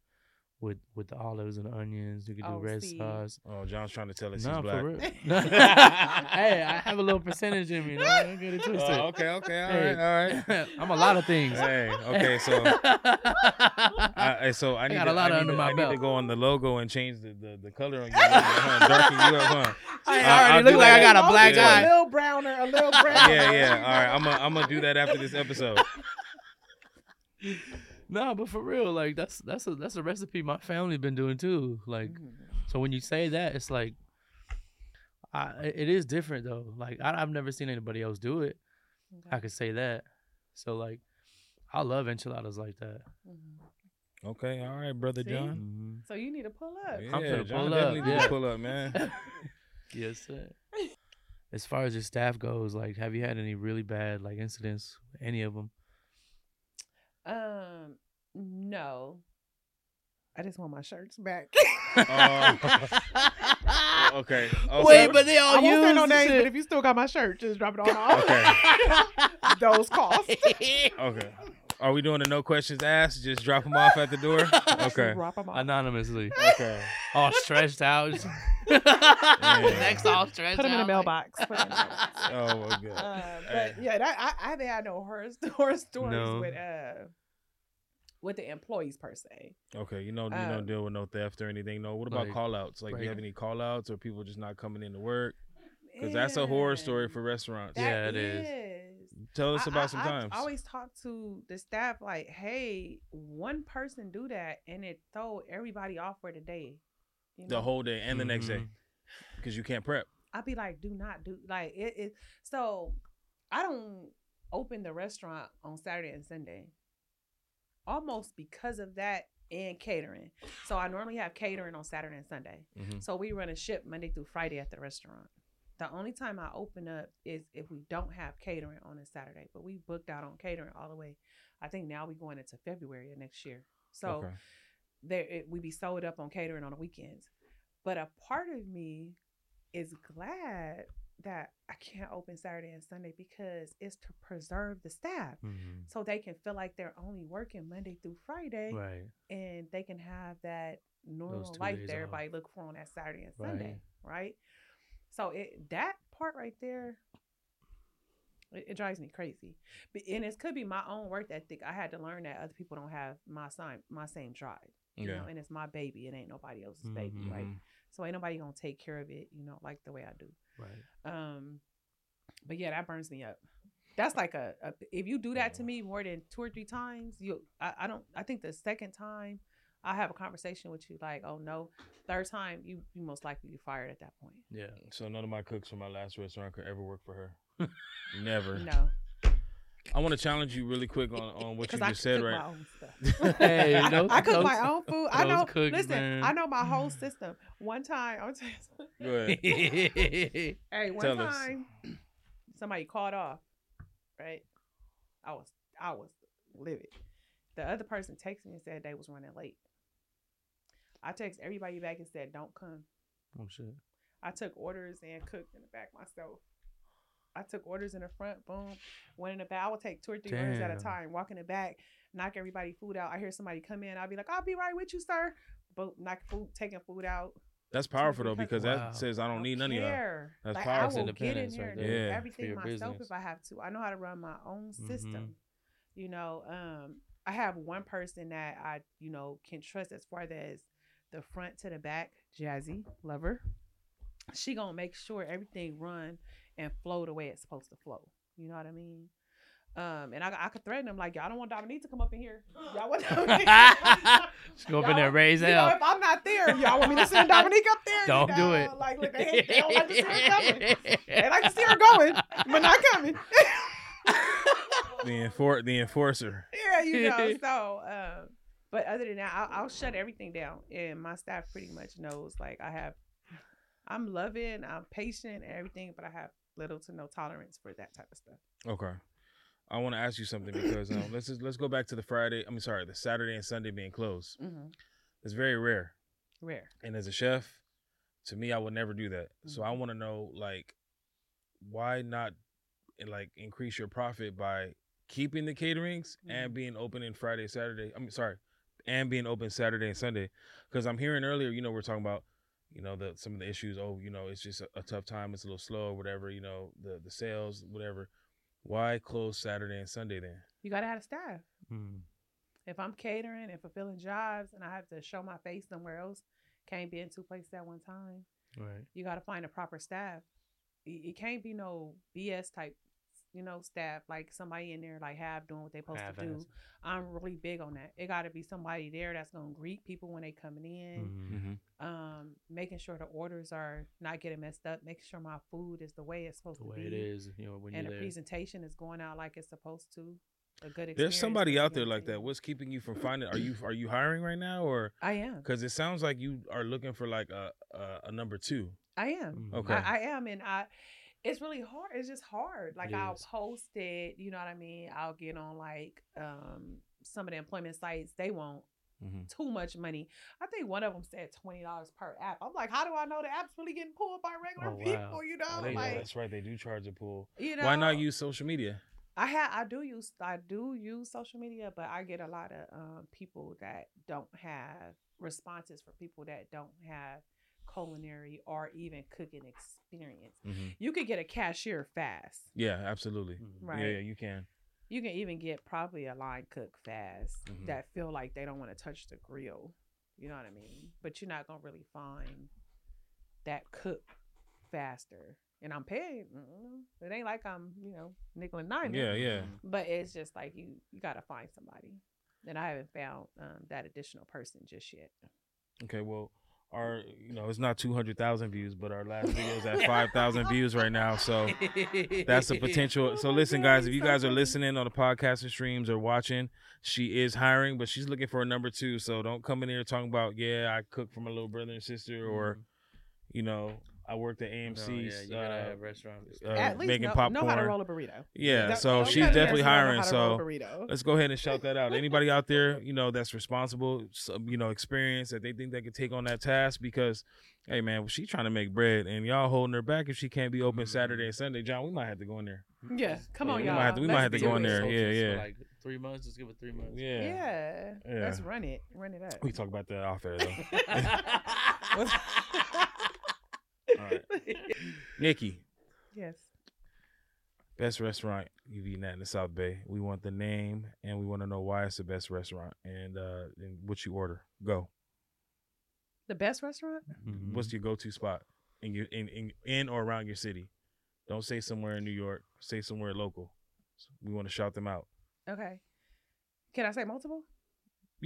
with with the olives and the onions. You could do Oh, red see. sauce. Oh, John's trying to tell us No, he's black. for real. No. hey, I have a little percentage in me. No, don't get it twisted. Oh, okay, okay, all Hey. right, all right. I'm a lot of things. Hey, okay, so I, I- so I need, got to, a lot I, under to, my I need to go on the logo and change the, the, the color on you, huh? darken you up, huh? I Uh, I'll already look like I got a black Yeah. A little browner, a little browner. Yeah, yeah. All right, I'm gonna I'm gonna do that after this episode. No, but for real, like that's that's a that's a recipe my family been doing too. Like, Mhm. so when you say that, it's like, I it is different though. Like I, I've never seen anybody else do it. I could say that. So like, I love enchiladas like that. Mhm. Okay, all right, brother See? John. Mm-hmm. So you need to pull up. Yeah, I'm finna John pull up, need to yeah. pull up, man. Yes, sir. As far as your staff goes, like, have you had any really bad like incidents? Any of them? No. I just want my shirts back. Oh, okay. okay. Wait, but they all I won't say no names, shit. but if you still got my shirt, just drop it on off. Okay. Those costs. Okay. Are we doing the no questions asked? Just drop them off at the door? Okay. Drop 'em off. Anonymously, Okay. all stretched out. Next, all stretched out. Put them in the out. mailbox. Put 'em in the mailbox. Oh my god. Uh, Hey. but yeah, that, I, I haven't had no horror, horror stories No. with uh with the employees per se. Okay, you know you Um, don't deal with no theft or anything. No. What about Like- call outs? Like, do you have any call outs or people just not coming into work? Because that's a horror story for restaurants. that Yeah, it is. is. Tell us I- about I- some I times. I always talk to the staff like, hey, one person do that and it throw everybody off for the day. You the whole day and the next day because you can't prep. I'd be like, do not do like it, it. So I don't open the restaurant on Saturday and Sunday, almost because of that and catering. So I normally have catering on Saturday and Sunday. Mhm. So we run a ship Monday through Friday at the restaurant. The only time I open up is if we don't have catering on a Saturday, but we booked out on catering all the way. I think now we're going into February of next year. So okay. there it, we be sold up on catering on the weekends. But a part of me is glad that I can't open Saturday and Sunday because it's to preserve the staff Mhm. so they can feel like they're only working Monday through Friday Right. and they can have that normal life that off. look for on that Saturday and Right. Sunday, right? So it that part right there, it, it drives me crazy. But, and it could be my own work ethic. I had to learn that other people don't have my same my same drive. You Yeah. know, and it's my baby. It ain't nobody else's baby, right? So ain't nobody gonna take care of it, you know, like the way I do. Right. Um, but yeah, that burns me up. That's like a, a if you do that to me more than two or three times, you I, I don't I think the second time I have a conversation with you like, oh no, third time you you most likely be fired at that point. Yeah. So none of my cooks from my last restaurant could ever work for her. Never. No, I want to challenge you really quick on, on what you because I just said, right? my own stuff. Hey, I, those- I cook those- my own food. I know. cooks, listen, man. I know my whole system. One time, I'm telling you, Go ahead. Hey, one Tell us. time somebody called off, right? I was I was livid. The other person texted me and said they was running late. I text everybody back and said, Don't come. oh shit. I took orders and cooked in the back myself. I took orders in the front, boom. Went in the back. I would take two or three orders at a time, walk in the back, knock everybody food out. I hear somebody come in, I'll be like, I'll be right with you, sir. Boom, knock food, taking food out. That's powerful though because Wow. that says I don't need none of y'all. That's like, powerful. I will get in here right and do Yeah. Everything myself business. if I have to. I know how to run my own system. Mhm. You know, um, I have one person that I, you know, can trust as far as the front to the back. Jazzy, lover. She gonna make sure everything run and flow the way it's supposed to flow. You know what I mean? Um, and I, I could threaten them like, y'all don't want Dominique to come up in here. Y'all want Dominique. Just go up in there, Y'all- raise you know, hell. if I'm not there, y'all want me to send Dominique up there? Don't do know, it. Like, look, they, they don't like to see her coming. They like to see her going, but not coming. The enfor- the enforcer. yeah, you know. So, um, but other than that, I'll, I'll shut everything down, and my staff pretty much knows. Like, I have, I'm loving, I'm patient, and everything, but I have little to no tolerance for that type of stuff. Okay. I want to ask you something because um, let's just, let's go back to the Friday. I mean, sorry, the Saturday and Sunday being closed. Mm-hmm. It's very rare. Rare. And as a chef, to me, I would never do that. So I want to know, like, why not, eh, like, increase your profit by keeping the caterings and Mhm. being open in Friday, Saturday. I mean, sorry, and being open Saturday and Sunday. Because I'm hearing earlier, you know, we're talking about, you know, the some of the issues. Oh, you know, it's just a, a tough time. It's a little slow, or whatever. You know, the the sales, whatever. Why close Saturday and Sunday then? You gotta have a staff. Mm. If I'm catering and fulfilling jobs, and I have to show my face somewhere else, can't be in two places at one time. Right. you got to find a proper staff. It, it can't be no BS type, you know, staff like somebody in there like have doing what they supposed to do. Half-ass. I'm really big on that. It got to be somebody there that's gonna greet people when they coming in, Mhm. um, making sure the orders are not getting messed up, making sure my food is the way it's supposed The to way be, it is, you know, when and the there. presentation is going out like it's supposed to. A good. There's somebody out there like that. What's keeping you from finding? Are you are you hiring right now, or I am. because it sounds like you are looking for like a a, a number two? I am. Mhm. Okay. I, I am, and I. It's really hard. It's just hard. Like I'll post it. You know what I mean. I'll get on like um some of the employment sites. They want Mhm. too much money. I think one of them said twenty dollars per app. I'm like, how do I know the app's really getting pulled by regular Oh, wow. people? You know, Oh, like that's right. They do charge a pool. you know. Why not use social media? I have I do use I do use social media, but I get a lot of um, people that don't have responses for people that don't have culinary or even cooking experience. hmm You could get a cashier fast, Yeah, absolutely. Mhm. right? Yeah, yeah, you can. You can even get probably a line cook fast Mhm. that feel like they don't want to touch the grill. You know what I mean? But you're not gonna really find that cook faster. And I'm paying. mm, It ain't like I'm, you know, nickel and dime. Yeah, yeah. But it's just like you, you gotta find somebody. And I haven't found um, that additional person just yet. Okay, well, our you know it's not two hundred thousand views, but our last video is at five thousand views right now. So that's the potential. So Oh listen, guys, if you guys are listening on the podcast and streams or watching, she is hiring, but she's looking for a number two. So don't come in here talking about yeah, I cook for my little brother and sister, or Mm-hmm. you know, I worked at No, AMC. yeah, you gotta uh, have restaurants. uh, At least making know, popcorn. know how to roll a burrito. Yeah, Don't- so she's definitely and say, "I know hiring. how to roll a So let's go ahead and shout that out. Anybody out there, you know, that's responsible, some, you know, experience that they think they could take on that task because, hey man, she trying to make bread and y'all holding her back if she can't be open Saturday and Sunday. John, we might have to go in there. yeah, come Yeah, on, we y'all. might have to- we might Let's have to go in there. Yeah, yeah. Like three months. Just give it three months. Yeah. Yeah. Yeah. let's run it, run it up. We talk about that off air though. What's- All right. Nikki, yes. best restaurant you've eaten at in the South Bay. We want the name and we want to know why it's the best restaurant and uh and what you order. Go. The best restaurant? Mhm. What's your go-to spot in your in, in in or around your city? Don't say somewhere in New York. Say somewhere local. We want to shout them out. Okay. Can I say multiple?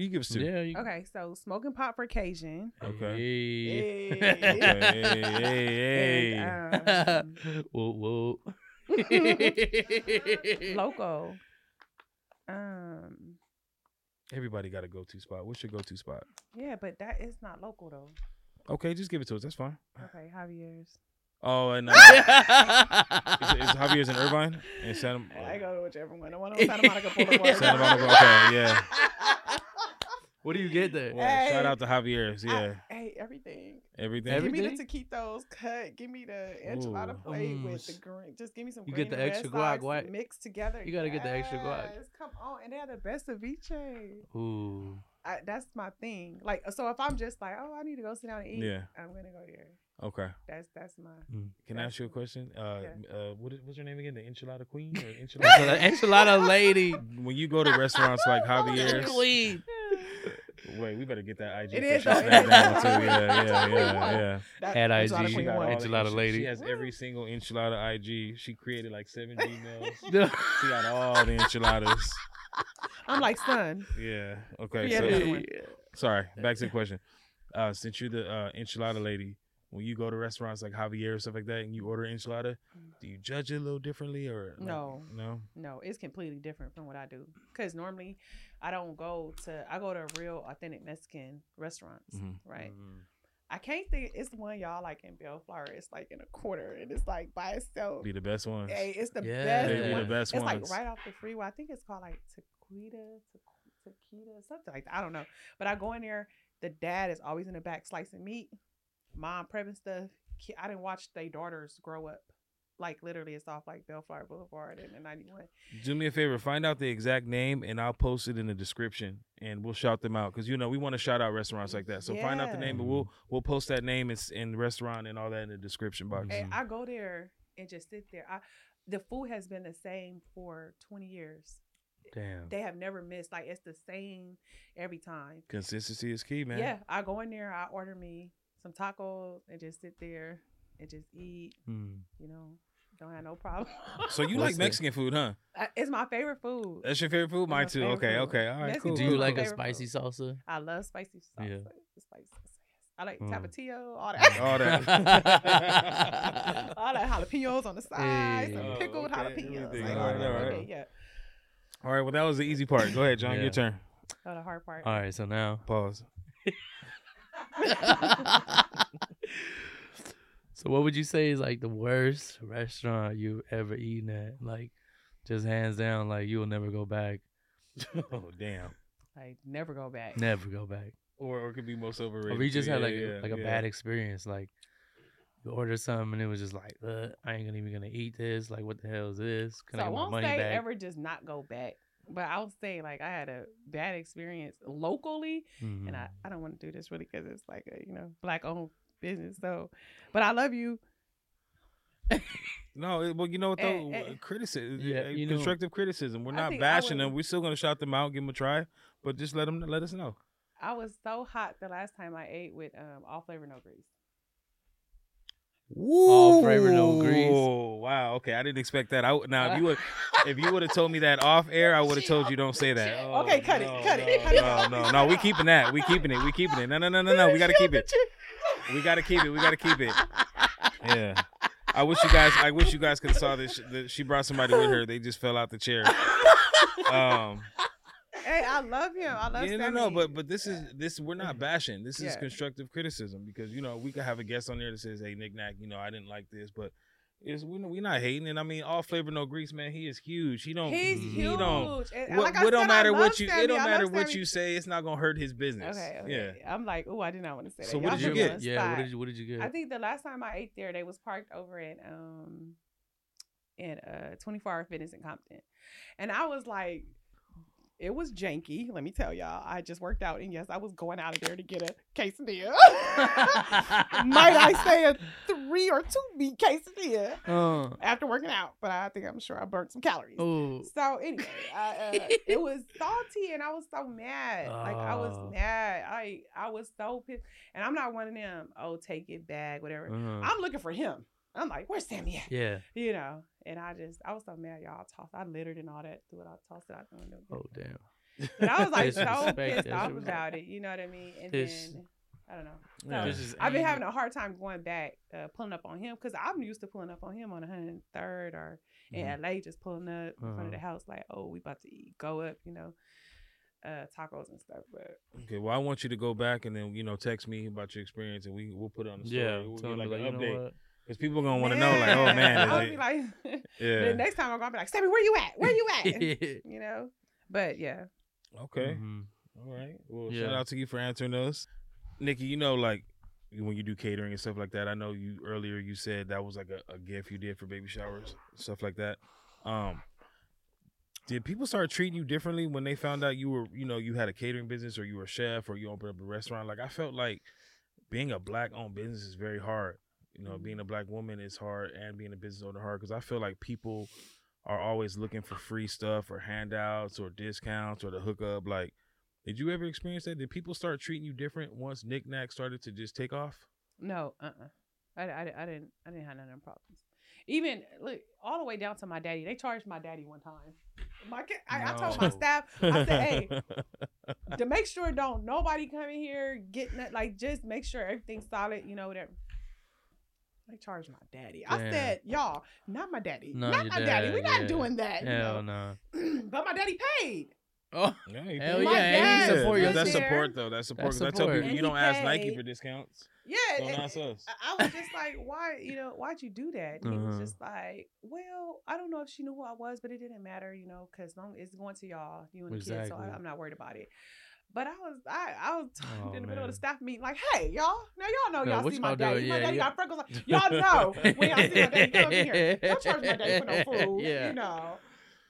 You give us two. Yeah. You, Okay, so smoking pot for Cajun. Okay. Hey. Hey. Okay, hey, hey, hey. And, um, whoa, whoa. local. Um, Everybody got a go-to spot. What's your go-to spot? yeah, but that is not local though. Okay, just give it to us. That's fine. Okay, Javier's. Oh, and uh, is, is Javier's in Irvine and Santa? I go to whichever one. The one on Santa Monica Boulevard. Santa Monica. Okay, yeah. what do you get there? Well, Hey. shout out to Javier's. Yeah, I- hey, everything. everything. Every- Give me the taquitos cut. Give me the enchilada Ooh. plate Mm. with the green. Just give me some. You green get the extra guac, sauce right? mixed together. You gotta get the extra guac. Come on, and they have the best ceviche. Ooh. I, that's my thing. Like, so if I'm just like, oh, I need to go sit down and eat, Yeah. I'm gonna go there. Okay. That's that's my. Can I ask you a question? Uh, Yeah. uh, what is, what's your name again? The enchilada queen or enchilada? enchilada lady. when you go to restaurants like Javier's, Queen. wait, we better get that IG. It for is, shut though. that down too. Yeah, yeah, yeah, queen yeah. That- At IG. She got one. the Enchilada lady. She has every single enchilada IG. She created like seven Gmails. she got all the enchiladas. I'm like, son. Yeah. Okay. Yeah, so another one. sorry. Back to the question. Uh, since you're the uh, enchilada lady, when you go to restaurants like Javier or stuff like that, and you order enchilada, do you judge it a little differently or like- No. No. No, it's completely different from what I do. Cause normally, I don't go to. I go to real authentic Mexican restaurants, Mhm. right? Mm-hmm. I can't think. It's the one y'all like in Bellflower. It's like in a quarter, and it's like by itself. Be the best one. Hey, it's the Yeah. best. They be the one. best it's ones. like right off the freeway. I think it's called like Tequita, Tequ- Tequita, something like that. I don't know. But I go in there. The dad is always in the back slicing meat. Mom prepping stuff. I didn't watch their daughters grow up. Like literally, it's off like Bellflower Boulevard and the 91. Do me a favor, find out the exact name, and I'll post it in the description, and we'll shout them out because you know we want to shout out restaurants like that. So find out the name, but we'll we'll post that name in, in the restaurant and all that in the description box. Hey, Mhm. I go there and just sit there. I, the food has been the same for 20 years. Damn. They have never missed. Like it's the same every time. Consistency is key, man. Yeah, I go in there, I order me some tacos and just sit there and just eat. Mm. You know, don't have no problem. So you like Mexican food, huh? I- it's my favorite food. That's your favorite food? Mine my too. Okay, food. okay, all right, Mexican cool. Do you like a spicy food. salsa? I love spicy salsa. Yeah. Spicy salsa. I like mm. tapatio, all that, all that, all that jalapenos on the side, hey. some pickled oh, okay. jalapenos. Like, all right, all right. okay, yeah. All right, well that was the easy part. Go ahead, John. Yeah. Your turn. Oh, the hard part. All right, so now. Pause. so what would you say is like the worst restaurant you've ever eaten at? Like, just hands down, like you'll never go back. oh damn. Like never go back. Never go back. Or, or it could be most overrated. Or we just had Yeah, like yeah, a, like a bad experience. Like you ordered something and it was just like, uh, I ain't gonna even gonna eat this. Like, what the hell is this? Can so I I get my won't say back? ever just not go back, but I'll say like I had a bad experience locally, and Mhm. I, I don't want to do this really because it's like a you know black owned business. So, but I love you. No, it- well, you know what though? Eh, eh. criticism, Yeah, you know- constructive criticism. We're not bashing them. We're still gonna shout them out, give them a try, but just let them let us know. I was so hot the last time I ate with um all flavor no grease. All flavor, no grease. Oh wow, okay, I didn't expect that. I now if you would if you would have told me that off air, I would have told you don't say that. Oh, Okay, cut it, no, cut no, it. No, no, no, we keeping that. We keeping it. We keeping it. No, no, no, no, no. We gotta keep it. We gotta keep it. We gotta keep it. Yeah. I wish you guys. I wish you guys could have saw this. She brought somebody with her. They just fell out the chair. Um. Hey, I love him. I love yeah, no, Sammy. no, but but this is this we're not bashing. This is Yeah. constructive criticism because you know we could have a guest on there that says, "Hey, Nik Nak, you know I didn't like this," but it's we we not hating. And I mean, all flavor no grease, man. He is huge. He don't. he's he huge. don't. And What, like I what don't said, I matter love what you. Sammy. It don't I matter what Sammy. you say. It's not gonna hurt his business. Okay, okay. Yeah. I'm like, oh, I did not want to say that. So what Y'all did you put me on get? the Yeah, what did you what did you get? I think the last time I ate there, they was parked over in um in uh 24 Hour Fitness in Compton, and I was like, it was janky. Let me tell y'all, I just worked out, and yes, I was going out of there to get a quesadilla. Might I say a three or two meat quesadilla Uh, after working out? But I think I'm sure I burnt some calories. oh, So anyway, I, uh, it was salty, and I was so mad. Like I was Oh. mad. I I was so pissed, and I'm not one of them. Oh, take it back, whatever. uh, I'm looking for him. I'm like, where's Sammy at? yeah. You know, and I just I was so mad, y'all. I tossed, I littered and all that. Threw it out, tossed it out the window. Oh damn. But I was like so Disrespect, pissed off about it. You know what I mean? And This- then I don't know. Yeah. This is I've been having a hard time going back, uh, pulling up on him because I'm used to pulling up on him on 103rd or in Mhm. LA, just pulling up in front of the Uh-huh. house, like, oh, we about to eat, go up, you know, uh, tacos and stuff. But Okay. Well, I want you to go back and then you know text me about your experience and we we'll put it on the story. Yeah, we'll tell like, like, an you update what? Because people are gonna want to know like, oh man, I'll be like, Yeah. the next time I'm gonna be like, Sammy, where you at? Where you at? you know. But yeah, Okay. Mhm. All right. Well, Yeah. shout out to you for answering those. Nikki, you know, like when you do catering and stuff like that, I know you earlier you said that was like a, a gift you did for baby showers, stuff like that. Um, did people start treating you differently when they found out you were, you know, you had a catering business or you were a chef or you opened up a restaurant? Like I felt like being a black owned business is very hard. You know, being a black woman is hard and being a business owner hard because I feel like people are always looking for free stuff or handouts or discounts or the hookup. Like, did you ever experience that? Did people start treating you different once Nik Nak started to just take off? no, uh, uh I, I, I didn't, I didn't have none of them problems. Even look all the way down to my daddy. They charged my daddy one time. My, kid- I, I told my staff, I said, hey, to make sure don't nobody come in here getting it like just make sure everything's solid you know whatever they charged my daddy i Damn. said y'all not my daddy Not not your my daddy we're dad, not yeah. doing that you Hell know? no. but my daddy paid Oh, Yeah, you Hell. My yeah, and dad he support your was That's support though. That's support. That's 'Cause I tell people And you don't ask Nike for discounts. yeah Don't ask us. I, I was just like why you know why'd you do that and he was Uh-huh. just like well i don't know if she knew who i was but it didn't matter you know because long it's going to y'all you and the kids so I, i'm not worried about it but I was I I was Oh, in the middle of the staff meeting like, hey y'all, now y'all know No, y'all see my y'all daddy. doing? My Yeah, daddy yeah. got freckles. on- Y'all know when y'all see my daddy come in here. Don't charge my daddy for no food. Yeah. You know,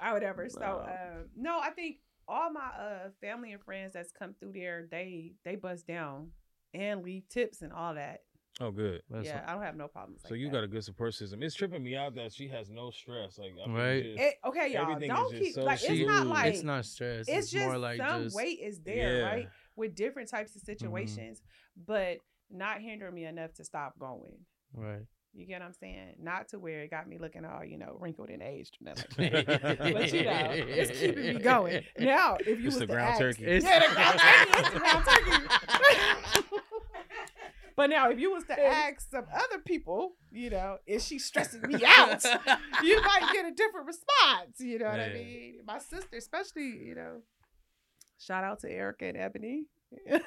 or whatever. So Wow. um, no, I think all my uh family and friends that's come through there, they they bust down and leave tips and all that. Oh, good. That's yeah, I don't have no problems. So like you that. got a good support system. It's tripping me out that she has no stress. Like, I mean, Right. just- It, okay, y'all. Everything is Don't just keep so like she- it's not smooth. like it's not stress. it's, It's, just more like some just weight is there, Yeah. right? With different types of Mm-hmm. situations, but not hindering me enough to stop going. right. You get what I'm saying? Not to where it got me looking all, you know, wrinkled and aged. or nothing like that. but you know, it's keeping me going. Now, if you It's was the to ground ask- turkey. It's- yeah, the ground turkey, it's the ground turkey. but now, if you was to ask some other people, you know, is she stressing me out? you might get a different response. You know what I mean? My sister, especially, you know, shout out to Erica and Ebony.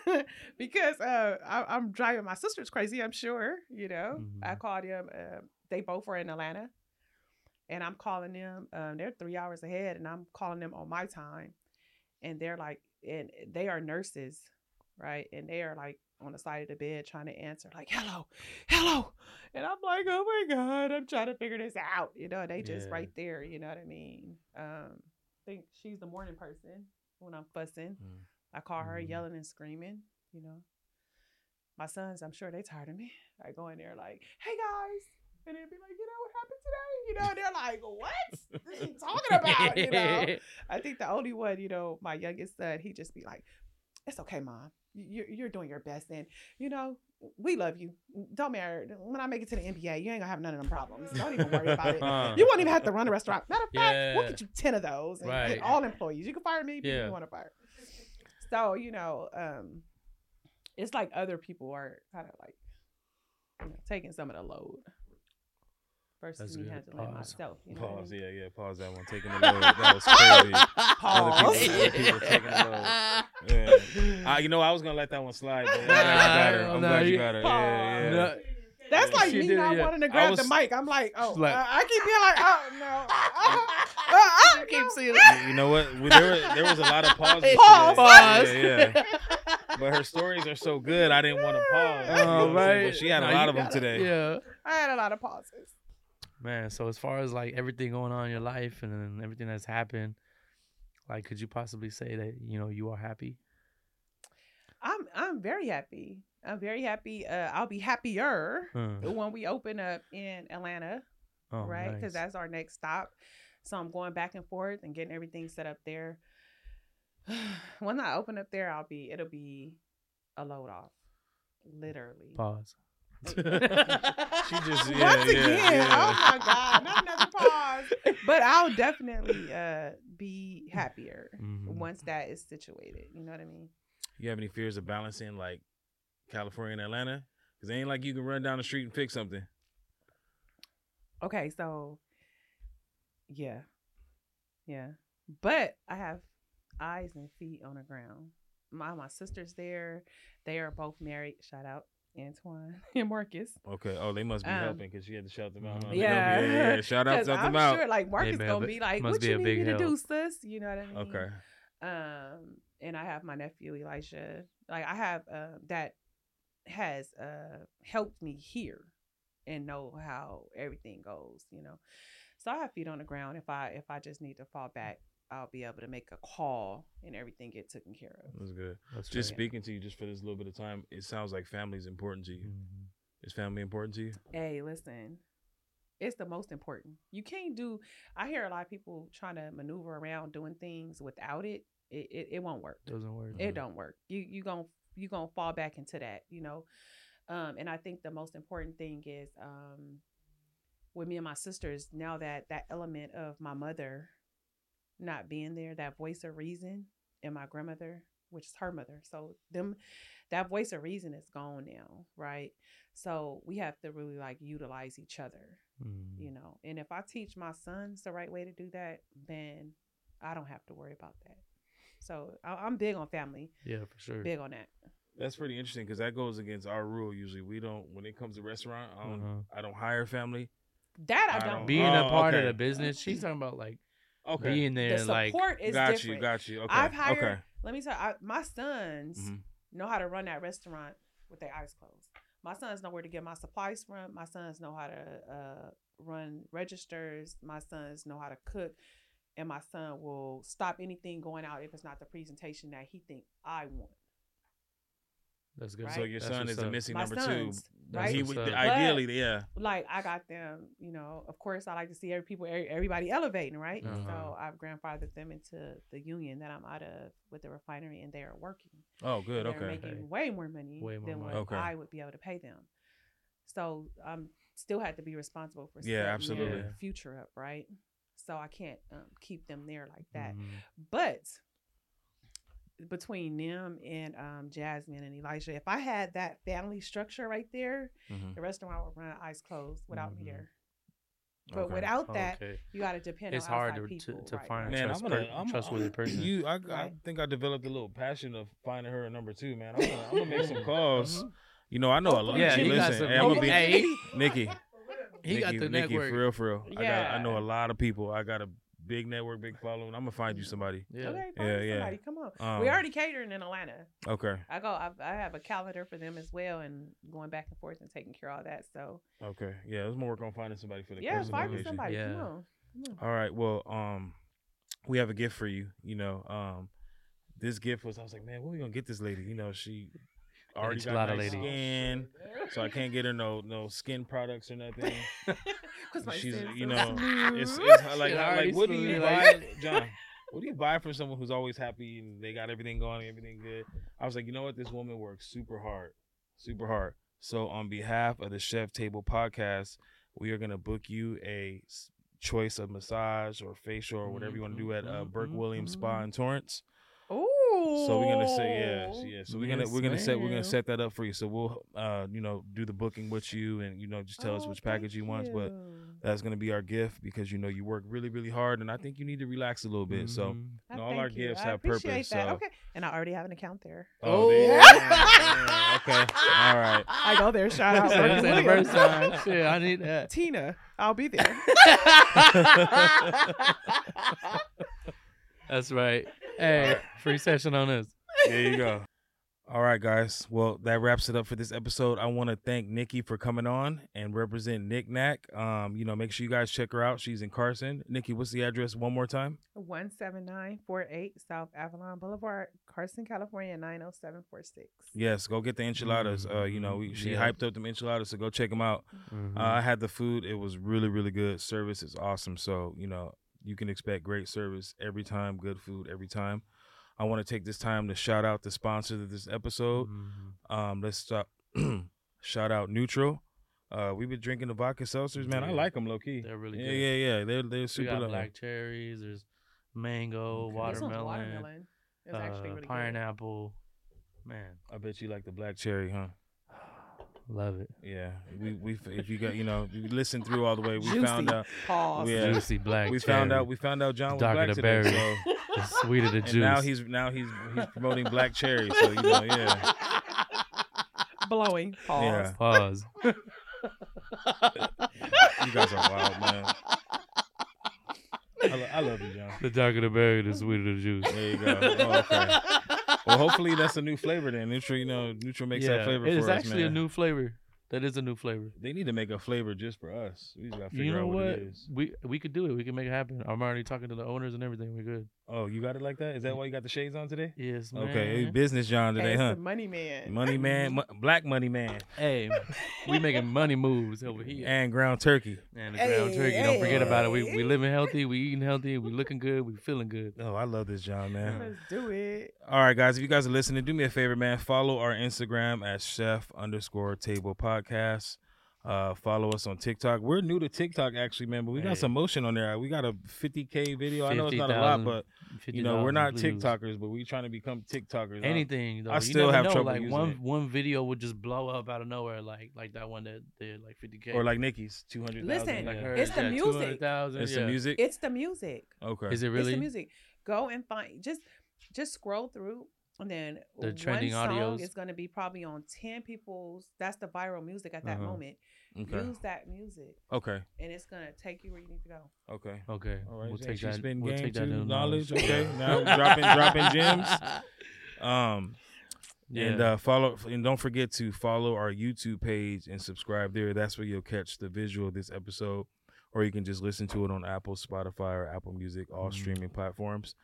because uh, I, I'm driving my sisters crazy, I'm sure. You know, I Mhm. called them. Uh, they both were in Atlanta, and I'm calling them. Um, they're three hours ahead, and I'm calling them on my time, and they're like, and they are nurses, right? And they are like on the side of the bed trying to answer, like, "Hello, hello," and I'm like, "Oh my god, I'm trying to figure this out." You know, they just Yeah. right there. You know what I mean? Um, I think she's the morning person when I'm fussing. Mm. I call her Mhm. yelling and screaming, you know. My sons, I'm sure they tired of me. I go in there like, hey guys. And they'd be like, you know what happened today? You know, they're like, what? What are you talking about? You know. I think the only one, you know, my youngest son, he just be like, it's okay, mom. You- You're, you're doing your best. And, you know, we love you. Don't matter. When I make it to the NBA, you ain't gonna have none of them problems. Don't even worry about it. Uh, You won't even have to run a restaurant. Matter of fact, we'll get you 10 of those. And, and Right. all employees. You can fire me if Yeah. you want to fire. So, you know, um, it's like other people are kind of like, you know, taking some of the load. Versus That's me good. handling Pause. myself. You know what I Pause. mean? Yeah, yeah. Pause that one. Taking the load. That was crazy. Other Pause. people, other people taking the load. Yeah. I, you know, I was gonna let that one slide. But I'm glad you got her. I'm Nah, glad you you- got her. Yeah, yeah. No, That's Yeah, like me did, not yeah. wanting to grab was- the mic. I'm like, oh, like- uh, I keep being like, oh no. Uh, uh, uh, keep seeing You- You know what? We- There, were- there was a lot of pauses. Pause. Pause. Yeah, yeah. But her stories are so good. I didn't want to pause. you know Oh, what I'm saying? right. But she had No, a you lot of them gotta- today. Yeah. I had a lot of pauses. Man, so as far as like everything going on in your life and then everything that's happened, like could you possibly say that, you know, you are happy? I'm I'm very happy. I'm very happy. Uh, I'll be happier when we open up in Atlanta, Oh, right? Because nice. that's our next stop. So I'm going back and forth and getting everything set up there. when I open up there, I'll be it'll be a load off, literally. pause. She just yeah, Once again, yeah. oh my god, not another pause. But I'll definitely uh, be happier Mhm. once that is situated. You know what I mean? You have any fears of balancing like California and Atlanta? Because it ain't like you can run down the street and fix something. Okay, so yeah, yeah, but I have eyes and feet on the ground. My my sister's there. They are both married. Shout out Antoine and Marcus. Okay. Oh, they must be Um, helping because she had to shout them out. huh? Yeah. yeah, yeah. Shout out, 'Cause shout them I'm out. sure like Marcus man, gonna be like, "What be you a need big me to do, sis?" You know what I mean? Okay. um and i have my nephew elisha like i have uh that has uh helped me here and know how everything goes you know so i have feet on the ground if i if i just need to fall back i'll be able to make a call and everything get taken care of That's good. That's Just right. speaking to you just for this little bit of time, it sounds like family is important to you. Mhm. Is family important to you? hey listen it's the most important you can't do i hear a lot of people trying to maneuver around doing things without it it, it, it won't work Doesn't work. it don't work you you gonna you gonna fall back into that you know um and i think the most important thing is um with me and my sisters now that that element of my mother not being there that voice of reason and my grandmother which is her mother so them that voice of reason is gone now right so we have to really like utilize each other Mhm. you know and if i teach my sons the right way to do that then i don't have to worry about that so I- i'm big on family Yeah, for sure. big on that That's pretty interesting because that goes against our rule. Usually, we don't when it comes to restaurant. I don't. Uh-huh. I don't hire family. that i I don't don't- Being Oh, a part okay. of the business, she's talking about like Okay. being there, the like support is got different you. Got you. Okay. i've hired Okay. let me tell you I, my sons Mhm. know how to run that restaurant with their eyes closed my sons know where to get my supplies from my sons know how to uh, run registers my sons know how to cook and my son will stop anything going out if it's not the presentation that he think i want that's good. Right. So your That's son what's is a missing My number sons, two. Right? He would up. ideally, yeah. like I got them, you know, of course I like to see every people everybody elevating, right? Uh-huh. So I've grandfathered them into the union that I'm out of with the refinery and they are working. Oh, good. Okay. They're Okay. making Okay. way more money Way more than what. Okay. I would be able to pay them. So I'm still had to be responsible for Yeah, absolutely. future up, right? So I can't um, keep them there like that. Mhm. But between them and um, Jasmine and Elijah, if I had that family structure right there, Mhm. the restaurant would run eyes closed without me Mhm. there. But Okay. without that, Okay. you got to depend It's on hard outside to- people, to right, find right. Man, I'm gonna, per- I'm trustworthy I'm- person. You, I, I think I developed a little passion of finding her a number two, man. I'm gonna, I'm gonna make some calls. Mhm. You know, I know a lot. Yeah, Nikki, listen, some- hey, I'm gonna be Hey. Nikki. He got Nikki, the Nikki, network. for real, for real. I got, I know a lot of people. I got a big network, big following. I'm gonna find you somebody. Yeah. Okay, find Yeah, me yeah. somebody. Come on. Um, we already catering in Atlanta. Okay, I go. I, I have a calendar for them as well, and going back and forth and taking care of all that. So okay, yeah. There's more work on finding somebody for the yeah, Clemson find me location. somebody. Come on. Come on. All right. Well, um, we have a gift for you. You know, um, this gift was. I was like, man, when we gonna get this lady? You know, she already got enchilada nice lady. skin, so I can't get her no no skin products or nothing. 'Cause my She's, you know, it's it's like Shit, I like what do you buy, John? What do you buy from someone who's always happy and they got everything going, everything good? I was like, you know what? This woman works super hard, super hard. So on behalf of the Chef Table Podcast, we are gonna book you a choice of massage or facial or whatever you want to do mm-hmm, at uh, Burke mm-hmm, Williams Spa mm-hmm. in Torrance. Ooh. So we're gonna say yeah, so yeah. So we're gonna we're gonna set we're gonna set that up for you. So we'll uh you know do the booking with you and you know just tell us Oh, which package you thank want. But. That's gonna be our gift because you know you work really, really hard, and I think you need to relax a little bit. So Mhm. I all our you. gifts I have purpose, That. so- Okay, and I already have an account there. Oh, Oh. go. Yeah, okay, all right. I go there. Shout out. Said Bernie the first time. Shit, I need that. Tina, I'll be there. That's right. Hey, free session on this. There you go. All right, guys. Well, that wraps it up for this episode. I want to thank Nikki for coming on and represent Nik Nak. Um, you know, make sure you guys check her out. She's in Carson. Nikki, what's the address one more time? 17948 South Avalon Boulevard, Carson, California 90746. Yes, go get the enchiladas. Uh, you know, we, she Yeah. hyped up the enchiladas, so go check them out. Mhm. Uh, I had the food; it was really, really good. Service is awesome. So you know, you can expect great service every time. Good food every time. I want to take this time to shout out the sponsor of this episode. Mhm. Um, let's stop. shout out NUTRL. Uh, we've been drinking the vodka seltzers, man. I like them low key. They're really yeah, good. yeah, yeah. Yeah. They're they're We super. got low. black cherries. There's mango, Okay. Watermelon, watermelon. It's actually uh, really pineapple. Man, I bet you like the black cherry, huh? Love it. Yeah. We we if you got you know you listen through all the way, we Juicy. found out good. Pause. Yeah. Juicy black. we found out we found out John was Darker black the today. berry. So. the sweeter the And juice. now he's now he's he's promoting black cherry. So you know, yeah. Blowing. Pause. Yeah. pause. You guys are wild, man. I, lo- I love you, John. The darker the berry, the sweeter the juice. There you go. Oh, okay. Well, hopefully that's a new flavor then. NUTRL, you know, NUTRL makes that flavor it for is us, actually a new flavor. That is a new flavor. They need to make a flavor just for us. We just gotta figure You know out what, what? it is. We we could do it. We can make it happen. I'm already talking to the owners and everything. We're good. Oh, you got it like that? Is that why you got the shades on today? Yes, man. Okay, business John Hey, today, it's huh? the money man. Money man, mo- black money man, Hey, we making money moves over here. and ground turkey. And the ground Hey, turkey. Don't forget about it. We we living healthy. We eating healthy. We looking good. We feeling good. Oh, I love this John, man. Let's do it. All right, guys. If you guys are listening, do me a favor, man. Follow our Instagram at chef underscore table podcast. Uh, follow us on TikTok. We're new to TikTok, actually, man, but we got Hey. some motion on there. We got a 50k video. I know it's not a lot, 50,000 but you know we're not 50,000 views. TikTokers, but we trying to become TikTokers. Anything though. I You still have know. trouble Like using one it. one video would just blow up out of nowhere, like like that one that did like 50k. or like Nikki's 200. Listen, like yeah. it's the yeah, music. 200,000, It's yeah. the music. It's the music. okay. Is it really? It's really? the music. Go and find just just scroll through and then The one trending song audios? is going to be probably on 10 people's that's the viral music at that Uh-huh. moment. Okay. Use that music Okay. and it's going to take you where you need to go. Okay. Okay, All right. we'll yeah, take she's that. been We'll game take that too, into knowledge. knowledge. Okay. Now dropping dropping gems. Um. And Yeah. uh, follow and don't forget to follow our YouTube page and subscribe there. That's where you'll catch the visual of this episode, or you can just listen to it on Apple, Spotify, or Apple Music, all Mhm. streaming platforms.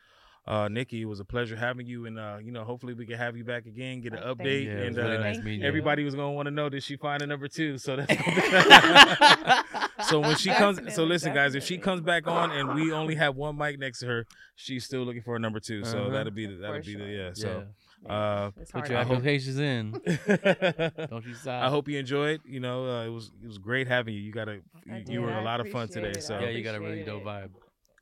Uh, Nikki, it was a pleasure having you, and uh, you know, hopefully we can have you back again, get an Oh, update, Yeah, and really uh, nice meeting you. you. everybody was gonna want to know did she find a number two? So that's so when she comes. So Definitely, listen, guys, if she comes back on and we only have one mic next to her, she's still looking for a number two. So Uh-huh. that'll be the, that'll be the sure. yeah. So. yeah. Uh, It's Put your out. hope- applications in. Don't you stop. I hope you enjoyed. You know, uh, it was it was great having you. You got a you, you were a I lot of fun today. it. So yeah, you got a really appreciate dope vibe.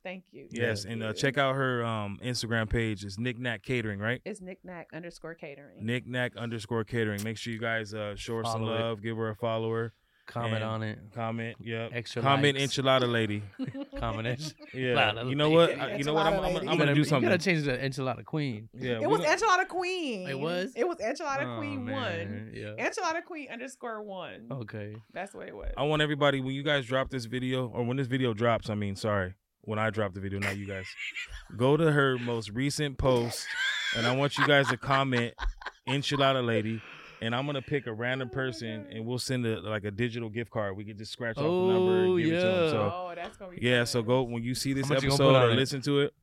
Thank you. yes, Thank and uh, check out her um Instagram page. It's Nik Nak Catering, right? It's Nik Nak underscore catering. Nik Nak underscore Catering. Make sure you guys uh, show her some Follow it. love. Give her a follower. Comment on it. Comment. Yep. Extra Comment likes. enchilada lady. Combination. Yeah. Enchilada You know what? I- you know what? I'm, I'm, Enchilada I'm gonna you gotta, You something. gotta change the enchilada queen. Yeah. it was gonna- Enchilada Queen. It was? It was Enchilada Oh, Queen one. Yeah. Enchilada Queen underscore one. Okay. That's what it was. I want everybody when you guys drop this video or when this video drops. I mean, sorry, when I drop the video, not you guys. go to her most recent post, and I want you guys to comment enchilada lady, and I'm gonna pick a random person, and we'll send a like a digital gift card. We can just scratch off the number Oh, and give it to them. yeah. So oh, that's gonna be yeah, fun. so go when you see this much you gonna episode or listen to it.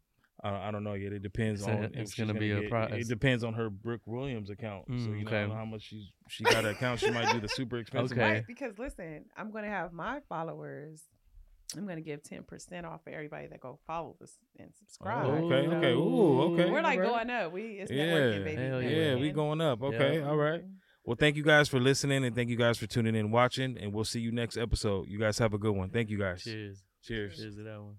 Uh, I don't know yet. It depends It's on. if it's she's gonna be a get- It depends on her Burke Williams account. so Mm, you know, okay. know how much she's she got an account. She might do the super expensive. Okay. Right, because listen, I'm gonna have my followers. I'm gonna give ten percent off for everybody that go follow this and subscribe. Oh, okay, you know? okay. Ooh, okay. We're like alright. going up. We it's Yeah, networking, baby. hell yeah. Yeah, we going up. Okay, all right. Well, thank you guys for listening and thank you guys for tuning in, watching, and we'll see you next episode. You guys have a good one. Thank you guys. Cheers. Cheers. Cheers to that one.